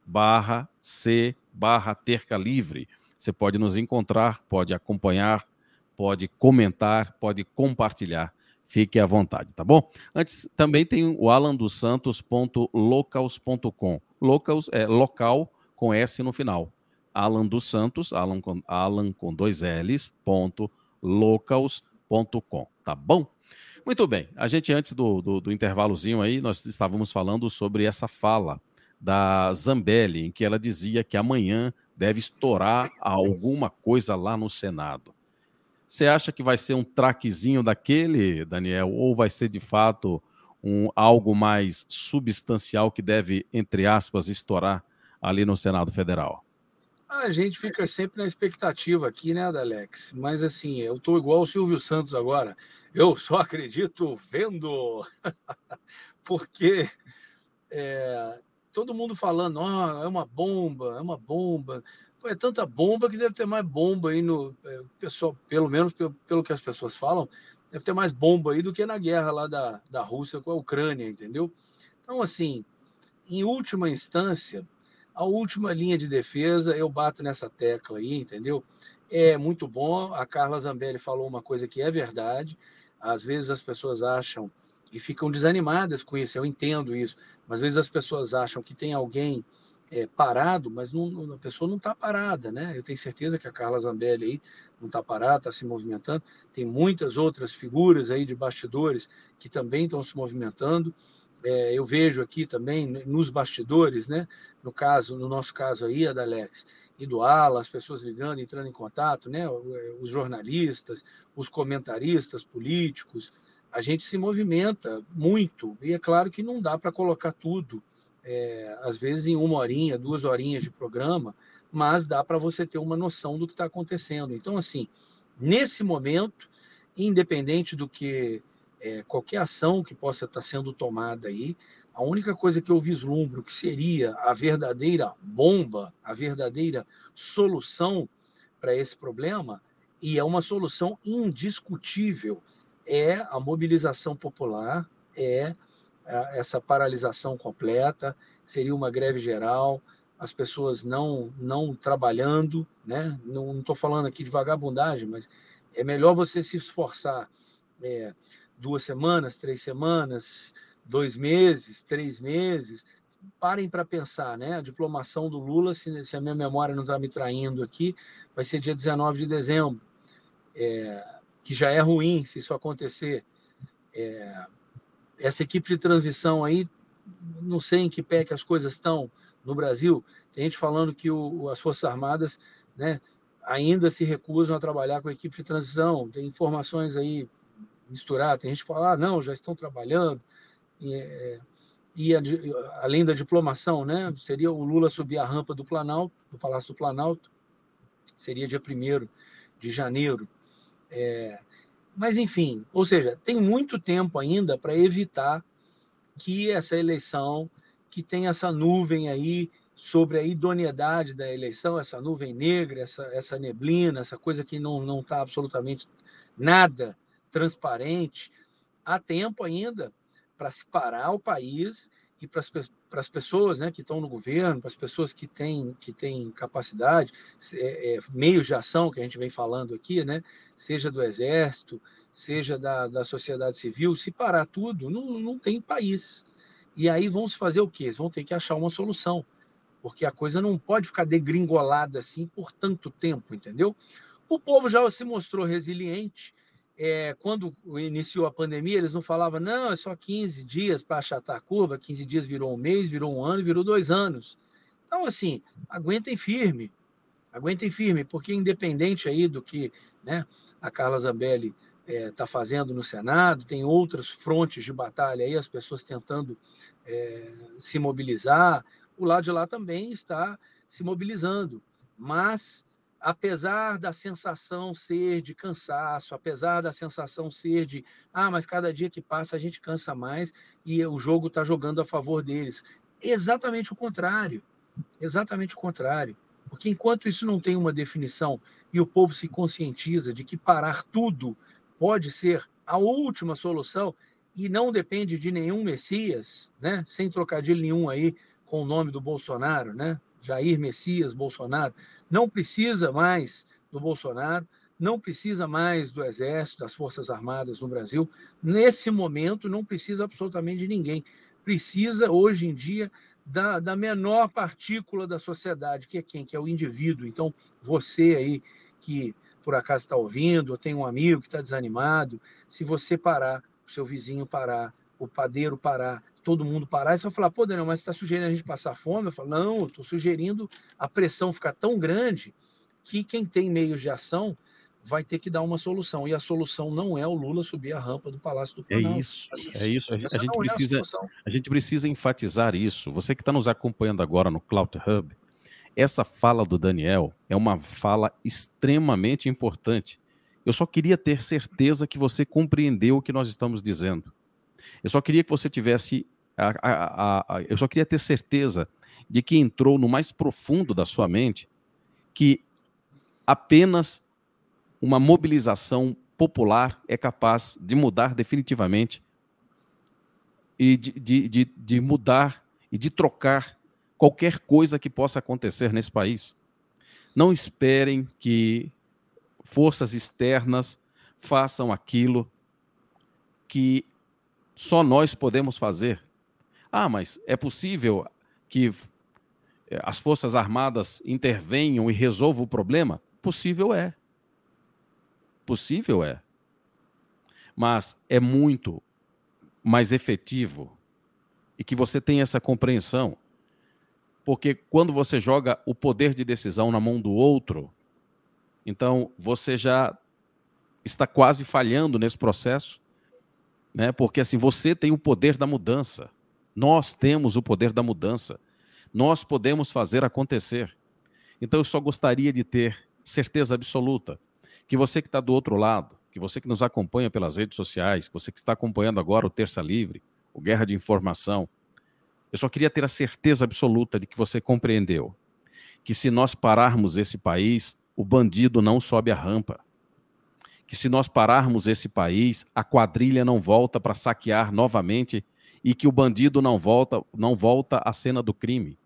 barra C barra Terca Livre. Você pode nos encontrar, pode acompanhar, pode comentar, pode compartilhar. Fique à vontade, tá bom? Antes, também tem o alandosantos.locals.com. Locals é local com S no final. Alan dos Santos, Alan com, Alan com dois L's, ponto, locals.com, tá bom? Muito bem, a gente antes do, do, do, intervalozinho aí, nós estávamos falando sobre essa fala da Zambelli, em que ela dizia que amanhã deve estourar alguma coisa lá no Senado. Você acha que vai ser um traquezinho daquele, Daniel, ou vai ser de fato um algo mais substancial que deve, entre aspas, estourar ali no Senado Federal? A gente fica sempre na expectativa aqui, né, Alex? Mas assim, eu estou igual o Silvio Santos agora. Eu só acredito vendo. Porque é, todo mundo falando, oh, é uma bomba, é uma bomba é tanta bomba que deve ter mais bomba aí no é, pessoal, pelo menos pelo, pelo, que as pessoas falam, deve ter mais bomba aí do que na guerra lá da, da Rússia com a Ucrânia, entendeu? Então, assim, em última instância, a última linha de defesa, eu bato nessa tecla aí, entendeu? É muito bom. A Carla Zambelli falou uma coisa que é verdade. Às vezes as pessoas acham e ficam desanimadas com isso, eu entendo isso, mas às vezes as pessoas acham que tem alguém é, parado, mas não, a pessoa não está parada, né? Eu tenho certeza que a Carla Zambelli aí não está parada, está se movimentando. Tem muitas outras figuras aí de bastidores que também estão se movimentando. É, eu vejo aqui também nos bastidores, né? No caso, no nosso caso aí, a da Alex e do Ala, as pessoas ligando, entrando em contato, né? É, os jornalistas, os comentaristas políticos, a gente se movimenta muito e é claro que não dá para colocar tudo é, às vezes em uma horinha, duas horinhas de programa, mas dá para você ter uma noção do que está acontecendo. Então, assim, nesse momento, independente do que é, qualquer ação que possa estar tá sendo tomada aí, a única coisa que eu vislumbro que seria a verdadeira bomba, a verdadeira solução para esse problema, e é uma solução indiscutível, é a mobilização popular, é essa paralisação completa, seria uma greve geral, as pessoas não não trabalhando, né? Não estou falando aqui de vagabundagem, mas é melhor você se esforçar é, duas semanas, três semanas, dois meses, três meses. Parem para pensar, né? A diplomação do Lula, se, se a minha memória não está me traindo aqui, vai ser dia 19 de dezembro, é, que já é ruim se isso acontecer. É, essa equipe de transição aí, não sei em que pé que as coisas estão no Brasil. Tem gente falando que o, as Forças Armadas né, ainda se recusam a trabalhar com a equipe de transição. Tem informações aí misturadas. Tem gente que fala, ah, não, já estão trabalhando. E, é, e a, além da diplomação, né, seria o Lula subir a rampa do Planalto, do Palácio do Planalto, seria dia 1 de janeiro. É, mas, enfim, ou seja, tem muito tempo ainda para evitar que essa eleição, que tem essa nuvem aí sobre a idoneidade da eleição, essa nuvem negra, essa, essa neblina, essa coisa que não está absolutamente nada transparente, há tempo ainda para se parar o país e para as pessoas né, que estão no governo, para as pessoas que têm, que têm capacidade, é, é, meios de ação que a gente vem falando aqui, né, seja do Exército, seja da, da sociedade civil, se parar tudo, não, não tem país. E aí vão se fazer o quê? Eles vão ter que achar uma solução, porque a coisa não pode ficar degringolada assim por tanto tempo, entendeu? O povo já se mostrou resiliente, é, quando iniciou a pandemia, eles não falavam, não, é só 15 dias para achatar a curva, 15 dias virou um mês, virou um ano, virou dois anos. Então, assim, aguentem firme, aguentem firme, porque independente aí do que né, a Carla Zambelli está é, fazendo no Senado, tem outras frontes de batalha aí, as pessoas tentando é, se mobilizar, o lado de lá também está se mobilizando, mas apesar da sensação ser de cansaço, apesar da sensação ser de, ah, mas cada dia que passa a gente cansa mais e o jogo está jogando a favor deles. Exatamente o contrário. Exatamente o contrário. Porque enquanto isso não tem uma definição e o povo se conscientiza de que parar tudo pode ser a última solução e não depende de nenhum Messias, né? sem trocadilho nenhum aí com o nome do Bolsonaro, né? Jair Messias Bolsonaro, não precisa mais do Bolsonaro, não precisa mais do Exército, das Forças Armadas no Brasil. Nesse momento, não precisa absolutamente de ninguém. Precisa, hoje em dia, da, da menor partícula da sociedade, que é quem? Que é o indivíduo. Então, você aí que por acaso está ouvindo, ou tem um amigo que está desanimado, se você parar, o seu vizinho parar, o padeiro parar, todo mundo parar, você vai falar, pô, Daniel, mas você está sugerindo a gente passar fome? Eu falo, não, estou sugerindo a pressão ficar tão grande que quem tem meios de ação vai ter que dar uma solução. E a solução não é o Lula subir a rampa do Palácio do Planalto. É isso, é isso. A, gente, a gente precisa, é a, a, gente precisa enfatizar isso. Você que está nos acompanhando agora no Cloud Hub, essa fala do Daniel é uma fala extremamente importante. Eu só queria ter certeza que você compreendeu o que nós estamos dizendo. Eu só queria que você tivesse. A, a, a, eu só queria ter certeza de que entrou no mais profundo da sua mente que apenas uma mobilização popular é capaz de mudar definitivamente e de, de, de, de mudar e de trocar qualquer coisa que possa acontecer nesse país. Não esperem que forças externas façam aquilo que só nós podemos fazer. Ah, mas é possível que eh, as Forças Armadas intervenham e resolvam o problema? Possível é. Possível é. Mas é muito mais efetivo e que você tenha essa compreensão. Porque quando você joga o poder de decisão na mão do outro, então você já está quase falhando nesse processo né? Porque assim, você tem o poder da mudança. Nós temos o poder da mudança. Nós podemos fazer acontecer. Então eu só gostaria de ter certeza absoluta que você que está do outro lado, que você que nos acompanha pelas redes sociais, que você que está acompanhando agora o Terça Livre, o Guerra de Informação, eu só queria ter a certeza absoluta de que você compreendeu que se nós pararmos esse país, o bandido não sobe a rampa que se nós pararmos esse país, a quadrilha não volta para saquear novamente e que o bandido não volta, não volta à cena do crime.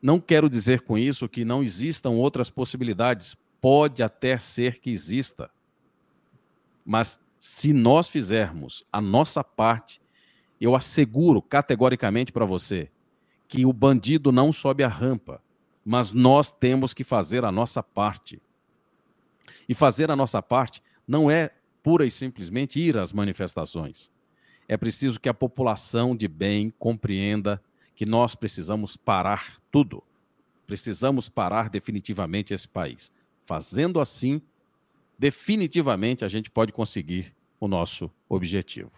Não quero dizer com isso que não existam outras possibilidades. Pode até ser que exista. Mas se nós fizermos a nossa parte, eu asseguro categoricamente para você que o bandido não sobe a rampa, mas nós temos que fazer a nossa parte. E fazer a nossa parte não é pura e simplesmente ir às manifestações. É preciso que a população de bem compreenda que nós precisamos parar tudo. Precisamos parar definitivamente esse país. Fazendo assim, definitivamente a gente pode conseguir o nosso objetivo.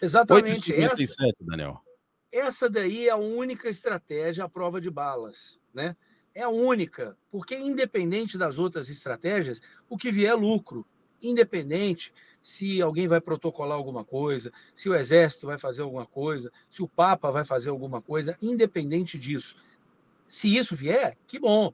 Exatamente. Essa, Daniel. Essa daí é a única estratégia à prova de balas, né? é a única, porque independente das outras estratégias, o que vier é lucro. Independente se alguém vai protocolar alguma coisa, se o exército vai fazer alguma coisa, se o Papa vai fazer alguma coisa, independente disso. Se isso vier, que bom.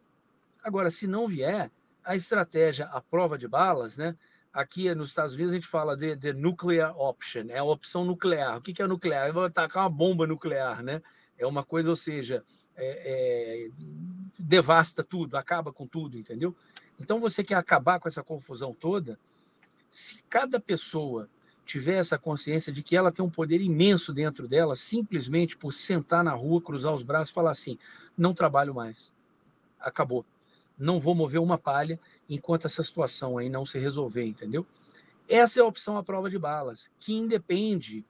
Agora, se não vier, a estratégia, a prova de balas, né? Aqui nos Estados Unidos a gente fala de, de nuclear option, é a opção nuclear. O que, que é nuclear? Eu vou atacar uma bomba nuclear, né? É uma coisa, ou seja, é, é, devasta tudo, acaba com tudo, entendeu? Então você quer acabar com essa confusão toda? Se cada pessoa tiver essa consciência de que ela tem um poder imenso dentro dela, simplesmente por sentar na rua, cruzar os braços e falar assim: não trabalho mais, acabou, não vou mover uma palha enquanto essa situação aí não se resolver, entendeu? Essa é a opção à prova de balas, que independe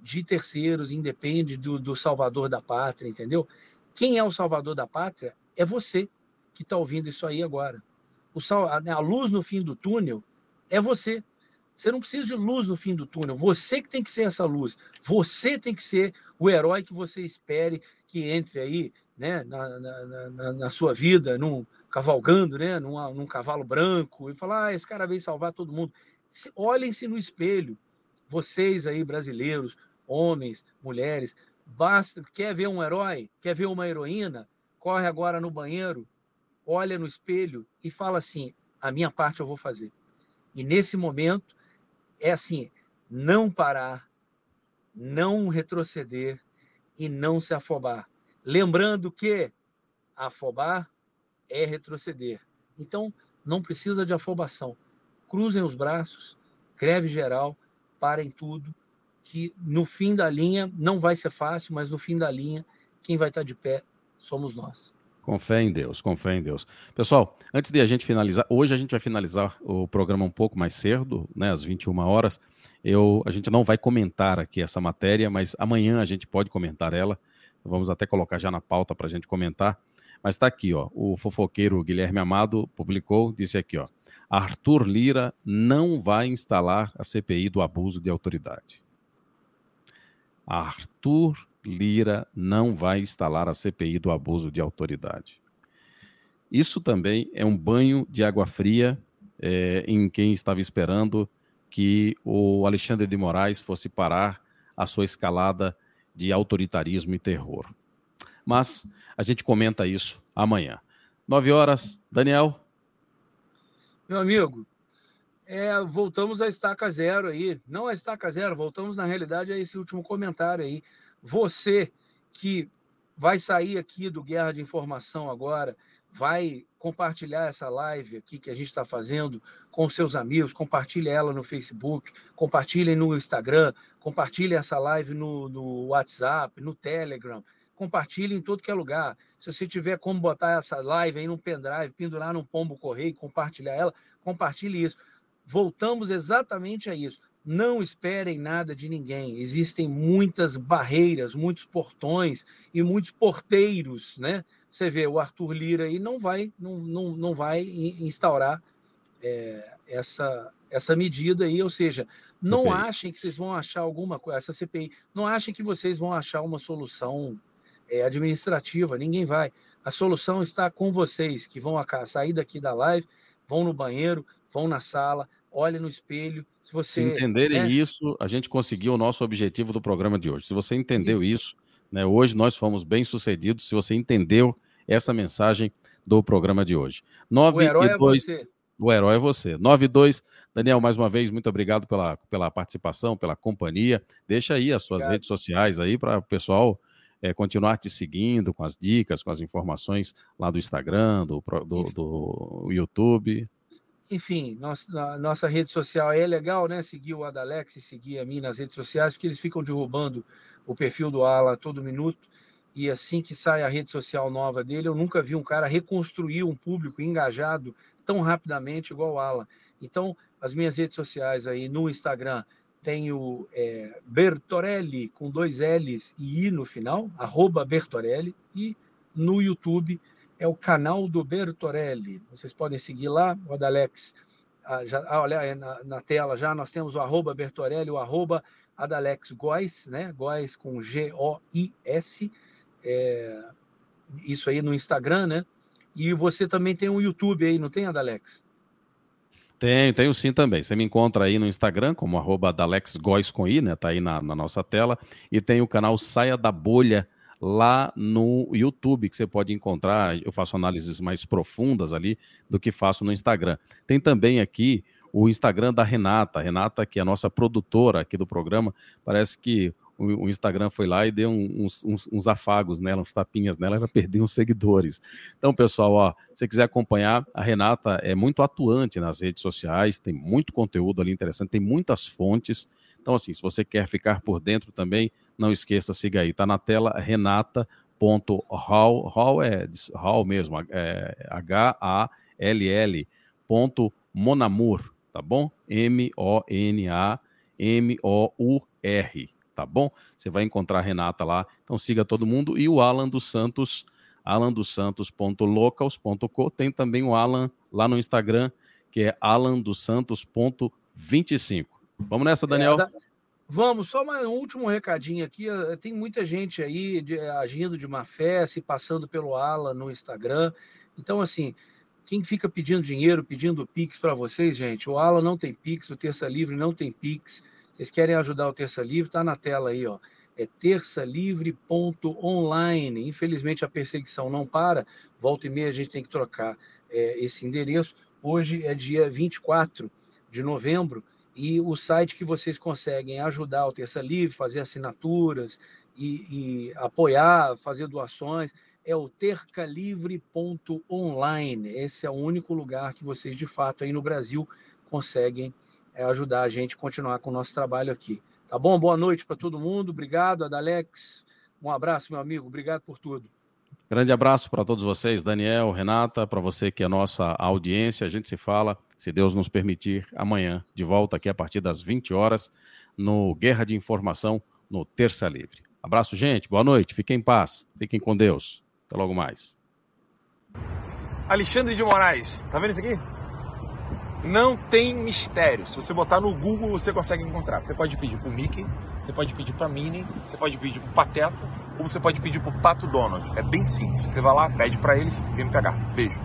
de terceiros, independe do, do salvador da pátria, entendeu? Quem é o salvador da pátria é você que está ouvindo isso aí agora. O a, a luz no fim do túnel é você. Você não precisa de luz no fim do túnel. Você que tem que ser essa luz. Você tem que ser o herói que você espere que entre aí, né, na, na, na, na sua vida, num cavalgando, né, num, num cavalo branco e falar: ah, esse cara veio salvar todo mundo. Olhem-se no espelho. Vocês aí, brasileiros, homens, mulheres, basta, quer ver um herói? Quer ver uma heroína? Corre agora no banheiro, olha no espelho e fala assim: a minha parte eu vou fazer. E nesse momento é assim: não parar, não retroceder e não se afobar. Lembrando que afobar é retroceder. Então, não precisa de afobação. Cruzem os braços, greve geral, parem tudo, que no fim da linha não vai ser fácil, mas no fim da linha, quem vai estar de pé somos nós. Com fé em Deus, com fé em Deus. Pessoal, antes de a gente finalizar, hoje a gente vai finalizar o programa um pouco mais cedo, né, às 21 horas. Eu, a gente não vai comentar aqui essa matéria, mas amanhã a gente pode comentar ela. Vamos até colocar já na pauta para a gente comentar. Mas está aqui, ó. O fofoqueiro Guilherme Amado publicou, disse aqui, ó. Arthur Lira não vai instalar a CPI do abuso de autoridade. Arthur Lira não vai instalar a CPI do abuso de autoridade. Isso também é um banho de água fria é, em quem estava esperando que o Alexandre de Moraes fosse parar a sua escalada de autoritarismo e terror. Mas a gente comenta isso amanhã. Nove horas, Daniel. Meu amigo, é, voltamos à estaca zero aí. Não a estaca zero, voltamos na realidade a esse último comentário aí. Você que vai sair aqui do Guerra de Informação agora, vai compartilhar essa live aqui que a gente está fazendo com seus amigos, compartilhe ela no Facebook, compartilhem no Instagram, compartilhe essa live no, no WhatsApp, no Telegram, compartilhe em todo que é lugar. Se você tiver como botar essa live aí num pendrive, pendurar num pombo correio, compartilhar ela, compartilhe isso. Voltamos exatamente a isso não esperem nada de ninguém. Existem muitas barreiras, muitos portões e muitos porteiros, né? Você vê, o Arthur Lira aí não vai, não, não, não vai instaurar é, essa, essa medida aí, ou seja, CPI. não achem que vocês vão achar alguma coisa, essa CPI, não achem que vocês vão achar uma solução é, administrativa, ninguém vai. A solução está com vocês, que vão sair daqui da live, vão no banheiro, vão na sala, olhem no espelho, se você. Se entenderem né? isso, a gente conseguiu o nosso objetivo do programa de hoje. Se você entendeu isso, né, hoje nós fomos bem sucedidos. Se você entendeu essa mensagem do programa de hoje. 9 o herói e 2, é você. O herói é você. 9 e 2. Daniel, mais uma vez, muito obrigado pela, pela participação, pela companhia. Deixa aí as suas obrigado. redes sociais aí para o pessoal é, continuar te seguindo com as dicas, com as informações lá do Instagram, do, do, do YouTube enfim, nossa, nossa rede social é legal, né? Seguir o Adalex e seguir a mim nas redes sociais, porque eles ficam derrubando o perfil do Ala todo minuto. E assim que sai a rede social nova dele, eu nunca vi um cara reconstruir um público engajado tão rapidamente igual o Ala. Então, as minhas redes sociais aí no Instagram tenho é, Bertorelli com dois L's e I no final, arroba Bertorelli, e no YouTube é o canal do Bertorelli. Vocês podem seguir lá, o Adalex. Ah, já, ah, olha aí na, na, tela já, nós temos o arroba Bertorelli, o arroba Adalex Góis, né? Góis com G-O-I-S. É, isso aí no Instagram, né? E você também tem um YouTube aí, não tem, Adalex? Tenho, tenho sim também. Você me encontra aí no Instagram como arroba Adalex Góis com I, né? Tá aí na, na nossa tela. E tem o canal Saia da Bolha lá no YouTube, que você pode encontrar. Eu faço análises mais profundas ali do que faço no Instagram. Tem também aqui o Instagram da Renata. Renata, que é a nossa produtora aqui do programa, parece que o, Instagram foi lá e deu uns, uns, uns, afagos nela, uns tapinhas nela, ela perdeu uns seguidores. Então, pessoal, ó, se você quiser acompanhar, a Renata é muito atuante nas redes sociais, tem muito conteúdo ali interessante, tem muitas fontes. Então, assim, se você quer ficar por dentro também, não esqueça, siga aí. Está na tela renata.hall, hall é hall mesmo, é, H-A-L-L, ponto Monamur, tá bom? M-O-N-A-M-O-U-R, tá bom? Você vai encontrar a Renata lá. Então siga todo mundo. E o Alan dos Santos, alandosantos.locals.co. Tem também o Alan lá no Instagram, que é alandosantos.25. Vamos nessa, Daniel? É, Vamos, só um último recadinho aqui. Eh, tem muita gente aí de, agindo de má fé, se passando pelo Ala no Instagram. Então, assim, quem fica pedindo dinheiro, pedindo Pix para vocês, gente, o Ala não tem Pix, o Terça Livre não tem Pix. Vocês querem ajudar o Terça Livre? Tá na tela aí, ó. É terçalivre.online. Infelizmente a perseguição não para. Volta e meia a gente tem que trocar é, esse endereço. Hoje é dia 24 de novembro e o site que vocês conseguem ajudar o Terça Livre, fazer assinaturas e, e apoiar, fazer doações, é o tercalivre.online. Esse é o único lugar que vocês, de fato, aí no Brasil, conseguem é, ajudar a gente a continuar com o nosso trabalho aqui. Tá bom? Boa noite para todo mundo. Obrigado, Adalex. Um abraço, meu amigo. Obrigado por tudo. Grande abraço para todos vocês, Daniel, Renata, para você que é nossa audiência. A gente se fala, se Deus nos permitir, amanhã, de volta aqui a partir das 20 horas, no Guerra de Informação, no Terça Livre. Abraço, gente. Boa noite. Fiquem em paz. Fiquem com Deus. Até logo mais. Alexandre de Moraes, tá vendo isso aqui? Não tem mistério. Se você botar no Google, você consegue encontrar. Você pode pedir pro Mickey, você pode pedir pra Minnie, você pode pedir pro Pateta, ou você pode pedir pro Pato Donald. É bem simples. Você vai lá, pede para eles, vem me pegar. Beijo.